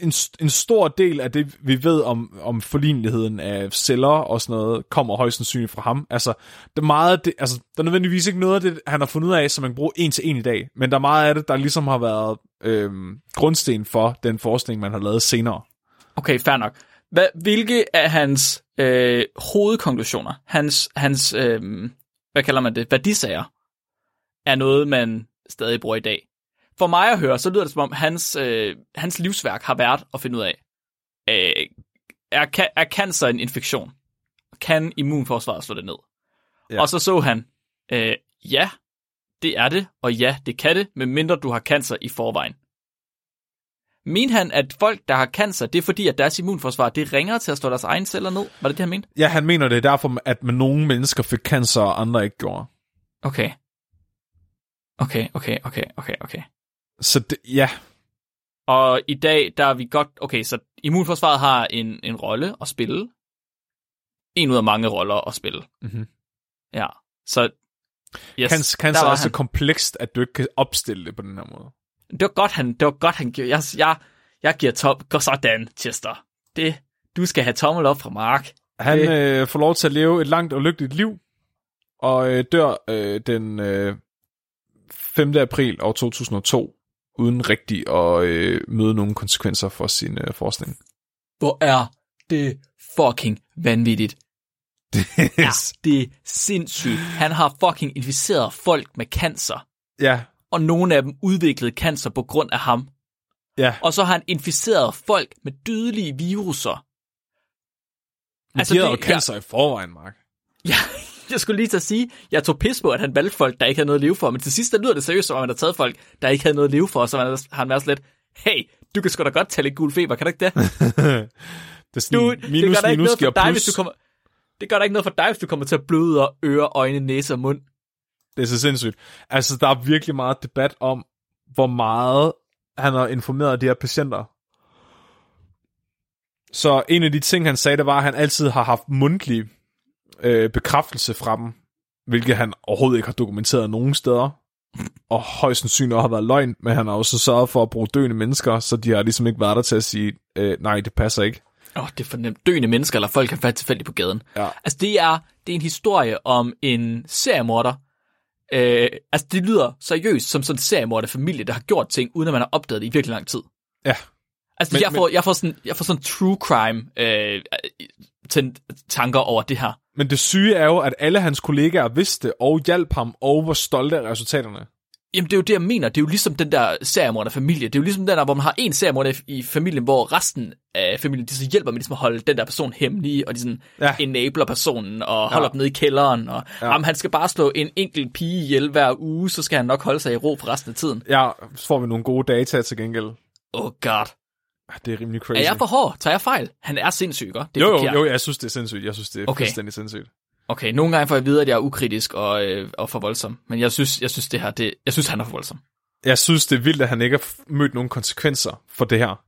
en, en stor del af det, vi ved om, om forligneligheden af celler og sådan noget, kommer højst sandsynligt fra ham. Altså, det er meget, det, altså, der er nødvendigvis ikke noget af det, han har fundet ud af, som man kan bruge en til en i dag. Men der er meget af det, der ligesom har været øh, grundsten for den forskning, man har lavet senere. Okay, fair nok. Hvad, hvilke af hans øh, hovedkonklusioner, hans, hans øh, hvad kalder man det, værdisager, er noget, man stadig bruger i dag? For mig at høre, så lyder det som om, hans, øh, hans livsværk har været at finde ud af, øh, er, er cancer en infektion? Kan immunforsvaret slå det ned? Ja. Og så så han, øh, ja, det er det, og ja, det kan det, medmindre du har cancer i forvejen. Mente han, at folk, der har cancer, det er fordi, at deres immunforsvar, det ringer til at slå deres egne celler ned? Var det det, han mente? Ja, han mener det er derfor, at nogle mennesker fik cancer, og andre ikke gjorde. Okay. Okay, okay, okay, okay, okay. Så det, ja, Og i dag, der er vi godt... Okay, så immunforsvaret har en, en rolle at spille. En ud af mange roller at spille. Mhm. Ja, så... Yes, cancer, cancer er så han. komplekst, at du ikke kan opstille det på den her måde. Det var godt, han, det var godt, han gjorde. Jeg, jeg, jeg giver top... Gå sådan, Chester. Det, du skal have tommel op fra Mark. Han Det- øh, får lov til at leve et langt og lykkeligt liv, og øh, dør øh, den øh, 5. april år 2002, uden rigtig at øh, møde nogen konsekvenser for sin øh, forskning. Hvor er det fucking vanvittigt. Ja, det er sindssygt. Han har fucking inficeret folk med cancer, ja, og nogle af dem udviklede cancer på grund af ham. ja. Og så har han inficeret folk med dødelige viruser. Men altså, de havde jo cancer i forvejen, Mark. Jeg, jeg skulle lige til at sige, jeg tog pis på, at han valgte folk, der ikke havde noget at leve for, men til sidst der lyder det seriøst, som om han har taget folk, der ikke havde noget at leve for, og så har han været lidt, hey, du kan sgu da godt tage lidt gul feber, kan du ikke det? det er sådan Du, minus, det gør da ikke minus noget for dig, hvis du kommer... Det gør da ikke noget for dig, hvis du kommer til at bløde og øre, øjne, næse og mund. Det er så sindssygt. Altså, der er virkelig meget debat om, hvor meget han har informeret de her patienter. Så en af de ting, han sagde, det var, at han altid har haft mundtlig øh, bekræftelse fra dem, hvilket han overhovedet ikke har dokumenteret nogen steder. Og højst sandsynligt har været løgn, men han har også sørget for at bruge døende mennesker, så de har ligesom ikke været der til at sige, øh, nej, det passer ikke. Åh, oh, det er for nemt. Døende mennesker, eller folk, han fandt tilfældigt på gaden. Ja. Altså, det er, det er en historie om en seriemorder. Øh, altså, det lyder seriøst som sådan en seriemorder-familie, der har gjort ting, uden at man har opdaget det i virkelig lang tid. Ja. Altså, Men- men, jeg, får, jeg, får sådan, jeg får sådan true crime øh, tanker over det her. Men det syge er jo, at alle hans kollegaer vidste og hjalp ham og var stolte af resultaterne. Jamen, det er jo det, jeg mener. Det er jo ligesom den der seriemorder-familie. Det er jo ligesom den der, hvor man har en seriemorder i- familien, hvor resten af familien, de så hjælper med ligesom at holde den der person hemmelig, og de sådan Ja. ja. enabler personen, og holder dem nede i kælderen, og ja. jamen, han skal bare slå en enkelt pige ihjel hver uge, så skal han nok holde sig i ro for resten af tiden. Ja, så får vi nogle gode data til gengæld. Oh god. Ah, Det er rimelig crazy. Er jeg for hård? Tager jeg fejl? Han er sindssyg, ikke? Det er jo, jo, forkert. jo, jeg synes, det er sindssygt. Jeg synes, det er okay. Fuldstændig sindssygt. Okay, nogle gange får jeg at vide, at jeg er ukritisk og, øh, og for voldsom. Men jeg synes, jeg synes, det her, det, jeg synes, han er for voldsom. Jeg synes, det er vildt, at han ikke har mødt nogen konsekvenser for det her.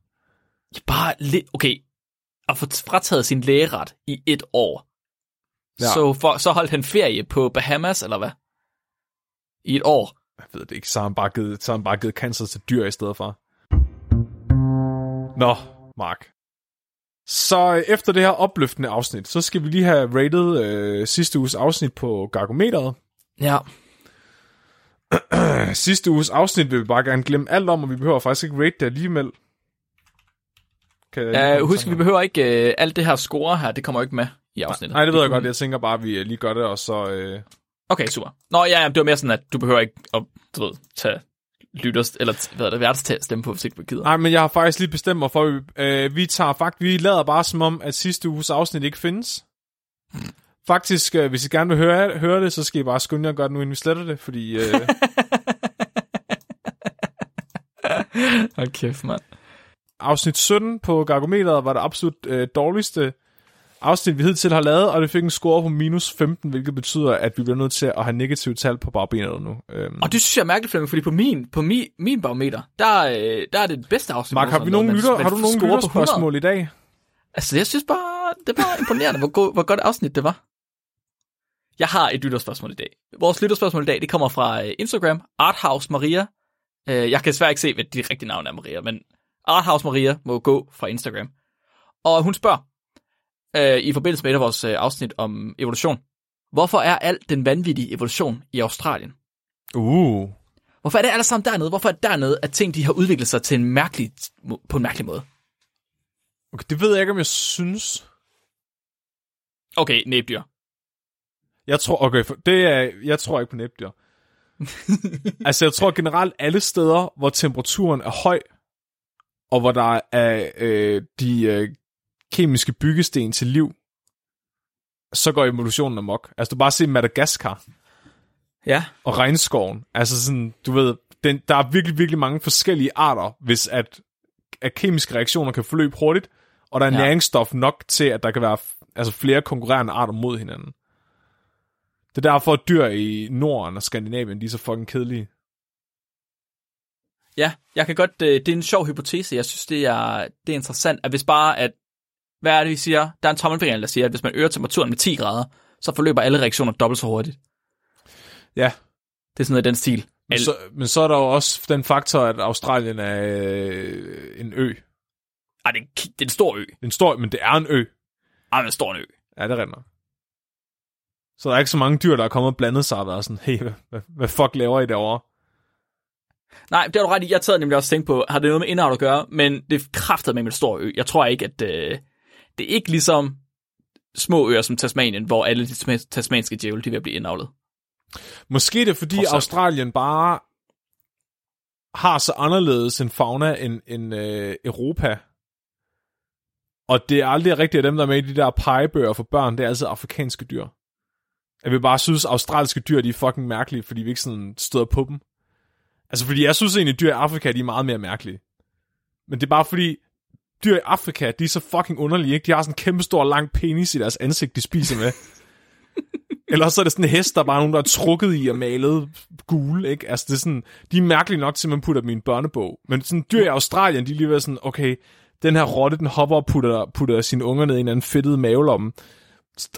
Bare lidt, okay, at få frataget sin lægeret i et år. Ja. Så, for, så holdt han ferie på Bahamas, eller hvad? I et år. Jeg ved det ikke, så har han bare givet, så har han bare givet cancer til dyr i stedet for. Nå, Mark. Så øh, efter det her opløftende afsnit, så skal vi lige have rated øh, sidste uges afsnit på Gargometeret. Ja. Sidste uges afsnit vil vi bare gerne glemme alt om, og vi behøver faktisk ikke rate det alligevel. Kan jeg lige Uh, husk, vi behøver ikke uh, alt det her score her, det kommer jo ikke med i afsnittet. Nej, det ved jeg kun- godt. Jeg tænker bare, at vi øh, lige gør det, og så... Øh... Okay, super. Nå, ja, ja, det var mere sådan, at du behøver ikke at, du ved, tage lytters, eller hvad er det, værtstag stemme på, hvis ikke du gider. Nej, men jeg har faktisk lige bestemt mig for, øh, vi tager faktisk, vi lader bare som om, at sidste uges afsnit ikke findes. Faktisk, øh, hvis I gerne vil høre, høre det, så skal I bare skynde jer at gøre det nu, inden vi sletter det, fordi øh, Hold kæft, mand. afsnit 17 på Gargometeret var det absolut øh, dårligste afsnit, vi hidtil har lavet, og det fik en score på minus 15, hvilket betyder, at vi bliver nødt til at have negativt tal på barbenet nu. Øhm, Og det synes jeg er mærkeligt, Flemming, fordi på min, på min, min barometer, der, øh, der er det det bedste afsnit. Mark, har vi nogen lytter, har du nogen score på 100. lytterspørgsmål i dag? Altså, jeg synes bare, det var imponerende, hvor, god, hvor godt afsnit det var. Jeg har et lytterspørgsmål i dag. Vores lytterspørgsmål i dag, det kommer fra øh, Instagram, Arthouse Maria. Øh, Jeg kan desværre ikke se, hvad de rigtige navn er, Maria, men Arthouse Maria må gå fra Instagram. Og hun spørger, øh, i forbindelse med et af vores øh, afsnit om evolution, hvorfor er al den vanvittige evolution i Australien? Uh, Hvorfor er det alle sammen dernede? Hvorfor er det dernede, at ting de har udviklet sig til en mærkelig, på en mærkelig måde? okay, det ved jeg ikke, om jeg synes. Okay, næbdyr. Jeg tror, okay, det er, jeg tror ikke på næbdyr. altså, jeg tror generelt alle steder, hvor temperaturen er høj, og hvor der er øh, de øh, kemiske byggesten til liv, så går evolutionen amok. Altså, du bare se Madagaskar Ja. og regnskoven. Altså sådan, du ved, den, der er virkelig, virkelig mange forskellige arter, hvis at, at kemiske reaktioner kan forløbe hurtigt, og der er ja. Næringsstof nok til, at der kan være altså flere konkurrerende arter mod hinanden. Det er derfor, at dyr i Norden og Skandinavien, de er så fucking kedelige. Ja, jeg kan godt, øh, det er en sjov hypotese. Jeg synes, det er, det er interessant, at hvis bare, at, hvad er det, vi siger? Der er en tommelfinger, der siger, at hvis man øger temperaturen med 10 grader, så forløber alle reaktioner dobbelt så hurtigt. Ja, Det er sådan noget i den stil. men så, men så er der jo også den faktor, at Australien er øh, en ø. Ej, det, er, en det er en stor ø. En stor, men det er en ø. Ej, det er en stor ø. Ja, det er nok. Så der er ikke så mange dyr, der er kommet og blandet sig og været sådan, hey, hvad, hvad, hvad fuck laver I derovre? Nej, det har du ret i. Jeg tager nemlig også tænkt på, har det noget med indavl at gøre, men det kraftet med en stor ø. Jeg tror ikke, at øh, det er ikke ligesom små øer som Tasmanien, hvor alle de tasma- tasmanske djævle, de er at blive indavlet. Måske er det, fordi Trods alt. Australien bare har så anderledes en fauna end, end øh, Europa. Og det er aldrig rigtigt dem, der er med i de der pegebøger for børn. Det er altid afrikanske dyr. Jeg vil bare synes, at australske dyr de er fucking mærkelige, fordi vi ikke sådan støder på dem. Altså, fordi jeg synes egentlig, at dyr i Afrika de er meget mere mærkelige. Men det er bare fordi, dyr i Afrika, de er så fucking underlige, ikke? De har sådan en kæmpe stor lang penis i deres ansigt, de spiser med. Eller så er det sådan en hest, der er bare nogen, der er trukket i og malet gule, ikke? Altså, det er sådan, de er mærkelige nok til, at man putter dem i en børnebog. Men sådan dyr i Australien, de er lige sådan, okay, den her rotte, den hopper og putter, putter sine unger ned i en anden fedtet mavelomme.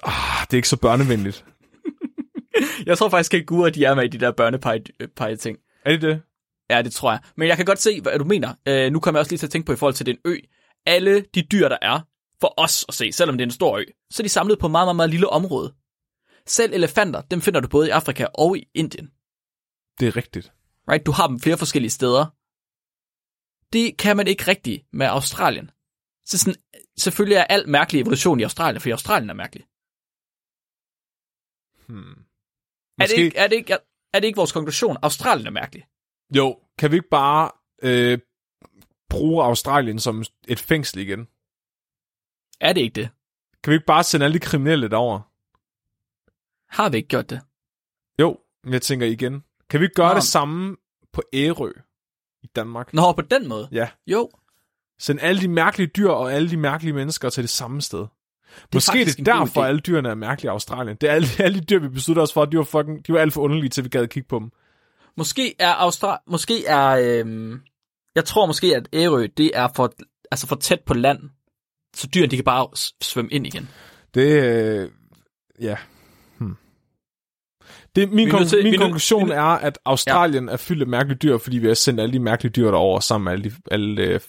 Ah, det er ikke så børnevenligt. Jeg tror faktisk ikke, at de er med i de der børnepege-ting. Er det det? Ja, det tror jeg. Men jeg kan godt se, hvad du mener. Øh, nu kommer jeg også lige til at tænke på i forhold til den ø. Alle de dyr, der er, for os at se, selvom det er en stor ø, så er de samlet på et meget, meget, meget lille område. Selv elefanter, dem finder du både i Afrika og i Indien. Det er rigtigt. Right? Du har dem flere forskellige steder. Det kan man ikke rigtigt med Australien. Så sådan, selvfølgelig er alt mærkelig evolution i Australien, for Australien er mærkelig. Hmm. Er det, ikke, er, det ikke, er det ikke vores konklusion? Australien er mærkelig. Jo, kan vi ikke bare øh, bruge Australien som et fængsel igen? Er det ikke det? Kan vi ikke bare sende alle de kriminelle derover? Har vi ikke gjort det? Jo, men jeg tænker igen. Kan vi ikke gøre Nå. det samme på Ærø i Danmark? Nå, på den måde? Ja. Jo. Send alle de mærkelige dyr og alle de mærkelige mennesker til det samme sted. Det Måske er det god derfor, alle dyrene er mærkelige i Australien. Det er alle, alle de dyr, vi beslutter os for, at de var, fucking, de var alt for underlige, til vi gad kigge på dem. Måske er Austra måske er, øhm, jeg tror måske, at Ærø, det er for, altså for tæt på land, så dyrene, de kan bare svømme ind igen. Det, øh, ja. Hmm. Det, min kon- til- min konklusion er at Australien ja. er fyldt af mærkelige dyr, fordi vi har sendt alle de mærkelige dyr derover sammen med alle de, alle, øh,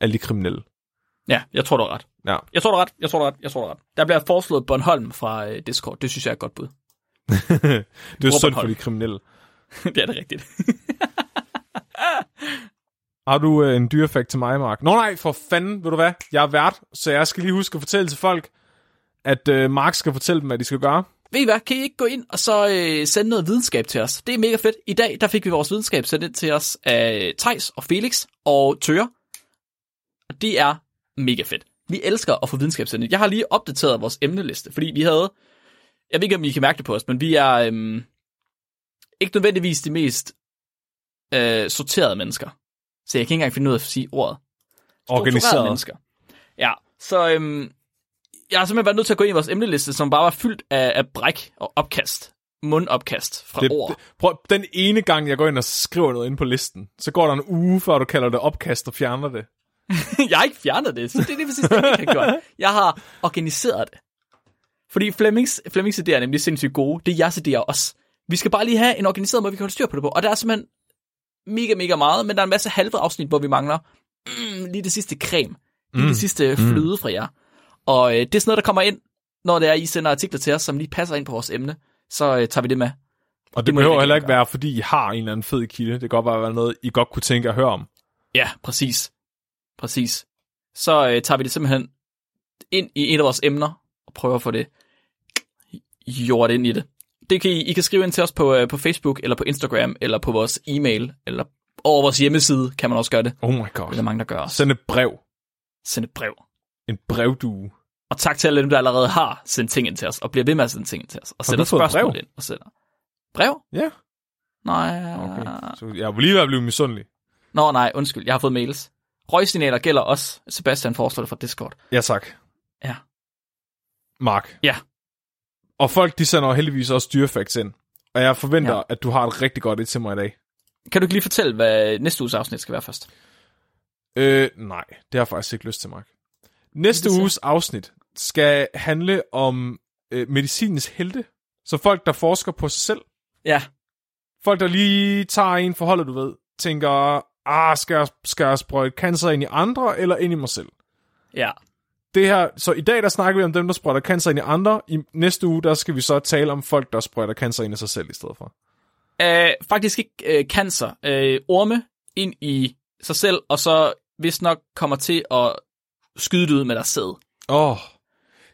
alle de kriminelle. Ja, jeg tror, du har ret. Ja. Jeg tror, du har ret. Jeg tror, du har ret. Jeg tror, du har ret. Der bliver foreslået Bornholm fra øh, Discord. Det synes jeg er et godt bud. det er synd for de kriminelle. det er det rigtigt. Har du øh, en dyrefakt til mig, Mark? Nå nej, for fanden, ved du hvad? Jeg er vært, så jeg skal lige huske at fortælle til folk, at øh, Mark skal fortælle dem, hvad de skal gøre. Ved I hvad? Kan I ikke gå ind og så øh, sende noget videnskab til os? Det er mega fedt. I dag der fik vi vores videnskab sendt ind til os af Tejs og Felix og Tøre. Og det er mega fedt. Vi elsker at få videnskab sendt ind. Jeg har lige opdateret vores emneliste, fordi vi havde... Jeg ved ikke, om I kan mærke det på os, men vi er øhm, ikke nødvendigvis de mest øh, sorterede mennesker. Så jeg kan ikke engang finde ud af at sige ordet. Organiseret. mennesker. Ja, så øhm, jeg har simpelthen været nødt til at gå ind i vores emneliste, som bare var fyldt af, af bræk og opkast. Mundopkast fra Det, ord. det, prøv, den ene gang, jeg går ind og skriver noget ind på listen, så går der en uge, før du kalder det opkast og fjerner det. jeg har ikke fjernet det, så det er det præcis, det, jeg ikke har gjort. Jeg har organiseret det. Fordi Flemmings, Flemmings idéer er nemlig sindssygt gode. Det er jeres idéer også. Vi skal bare lige have en organiseret måde, vi kan holde styr på det på. Og der er simpelthen mega, mega meget, men der er en masse halve afsnit, hvor vi mangler mm, lige det sidste creme. Lige mm. det sidste fløde fra jer. Og øh, det er sådan noget, der kommer ind, når det er, I sender artikler til os, som lige passer ind på vores emne. Så øh, tager vi det med. Og det, Det må I behøver heller ikke gøre. være, fordi I har en eller anden fed kilde. Det kan godt bare være noget, I godt kunne tænke at høre om. Ja, præcis. Præcis. Så øh, tager vi det simpelthen ind i et af vores emner, og prøver at få det gjort ind i det. Det kan I, I kan skrive ind til os på, øh, på Facebook, eller på Instagram, eller på vores e-mail, eller over vores hjemmeside, kan man også gøre det. Oh my Det er der god. mange, der gør. Send et brev. Send et brev. En brevdue. Og tak til alle dem, der allerede har sendt ting ind til os, og bliver ved med at sende ting ind til os, og fået spørgsmål brev? ind. Og sætter. Brev? Ja. Nej. Okay. Så jeg vil lige være blevet misundelig. Nå nej, undskyld, jeg har fået mails. Røgsignaler gælder også. Sebastian foreslår det fra Discord. Ja, tak. Ja. Mark. Ja. Og folk, de sender heldigvis også dyrefacts ind. Og jeg forventer, Ja. at du har et rigtig godt et til mig i dag. Kan du ikke lige fortælle, hvad næste uges afsnit skal være først? Øh, nej, det har jeg faktisk ikke lyst til, Mark. Næste uges afsnit skal handle om øh, medicinens helte. Så folk, der forsker på sig selv. Ja, Folk, der lige tager en forhold, du ved, tænker, ah, skal jeg, skal jeg sprøjte cancer ind i andre, eller ind i mig selv? ja. Det her, så i dag, der snakker vi om dem, der sprøjter cancer ind i andre. I næste uge, der skal vi så tale om folk, der sprøjter cancer ind i sig selv i stedet for. Øh, faktisk ikke øh, cancer. Øh, orme ind i sig selv, og så hvis nok kommer til at skyde det ud med deres sæd. Åh. Oh.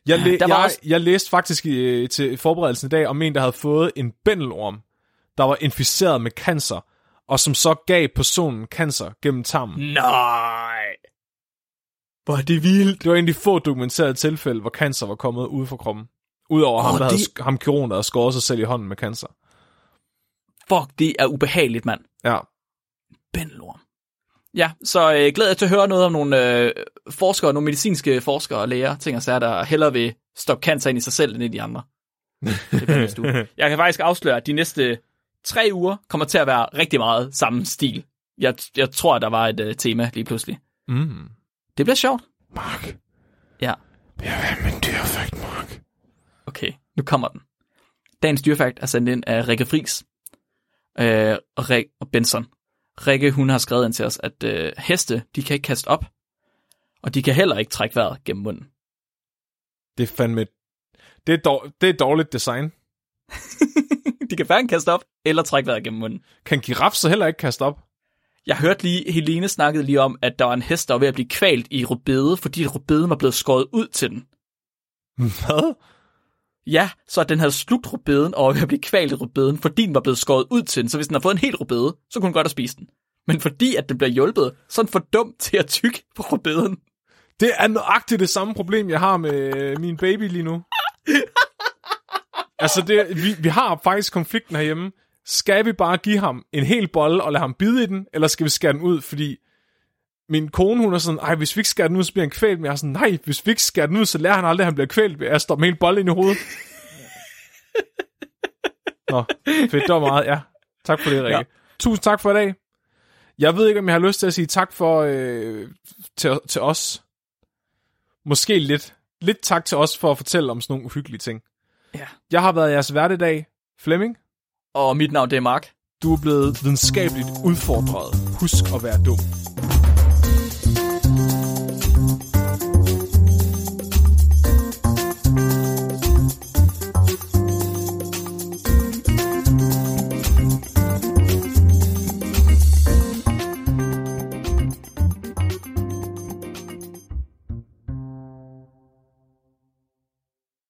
Jeg, læ- jeg, også- jeg læste faktisk i, til forberedelsen i dag om en, der havde fået en bændelorm, der var inficeret med cancer, og som så gav personen cancer gennem tarmen. Nej. Hvor det vildt. Det var de få dokumenterede tilfælde, hvor cancer var kommet ud fra kroppen. Udover oh, ham, der havde, det- sk- ham kirurgen, der havde skåret sig selv i hånden med cancer. Fuck, det er ubehageligt, mand. Ja. Bændelorm. Ja, så øh, glæder jeg til at høre noget om nogle øh, forskere, nogle medicinske forskere og læger, ting og sager, der hellere vil stoppe cancer ind i sig selv, end i de andre. Det uge. Jeg kan faktisk afsløre, at de næste tre uger kommer til at være rigtig meget samme stil. Jeg, jeg tror, at der var et øh, tema lige pludselig. Mm. Det bliver sjovt. Mark. Ja, Det er min dyrefakt, Mark. okay, nu kommer den. Dagens dyrfakt er sendt ind af Rikke Friis øh, og, Rik- og Benson. Rikke, hun har skrevet ind til os, at øh, heste, de kan ikke kaste op, og de kan heller ikke trække vejret gennem munden. Det er fandme... Det er, dår, det er dårligt design. de kan hverken kaste op, eller trække vejret gennem munden. Kan giraf så heller ikke kaste op? Jeg hørte lige, Helene snakkede lige om, at der var en hest, der var ved at blive kvalt i rubede, fordi rubeden var blevet skåret ud til den. Hvad? Ja, så at den havde slugt rubeden og var ved at blive kvalt i rubeden, fordi den var blevet skåret ud til den. Så hvis den har fået en hel rubede, så kunne den godt have spist den. Men fordi at den bliver hjulpet, så er den for dum til at tykke på rubeden. Det er nøjagtigt det samme problem, jeg har med øh, min baby lige nu. altså, det, vi, vi har faktisk konflikten herhjemme. Skal vi bare give ham en hel bolle og lade ham bide i den, eller skal vi skære den ud? Fordi min kone, hun er sådan, ej, hvis vi ikke skærer den ud, så bliver han kvælt. Men jeg er sådan, nej, hvis vi ikke skærer den ud, så lærer han aldrig, at han bliver kvælt ved at stoppe med en bolle ind i hovedet. Nå, fedt, det var meget, ja. Tak for det, Rikke. Ja. Tusind tak for i dag. Jeg ved ikke, om jeg har lyst til at sige tak for øh, til, til os. Måske lidt. Lidt tak til os for at fortælle om sådan nogle uhyggelige ting. Ja. Jeg har været jeres vært i dag, Flemming. Og mit navn det er Mark. Du er blevet videnskabeligt udfordret. Husk at være dum.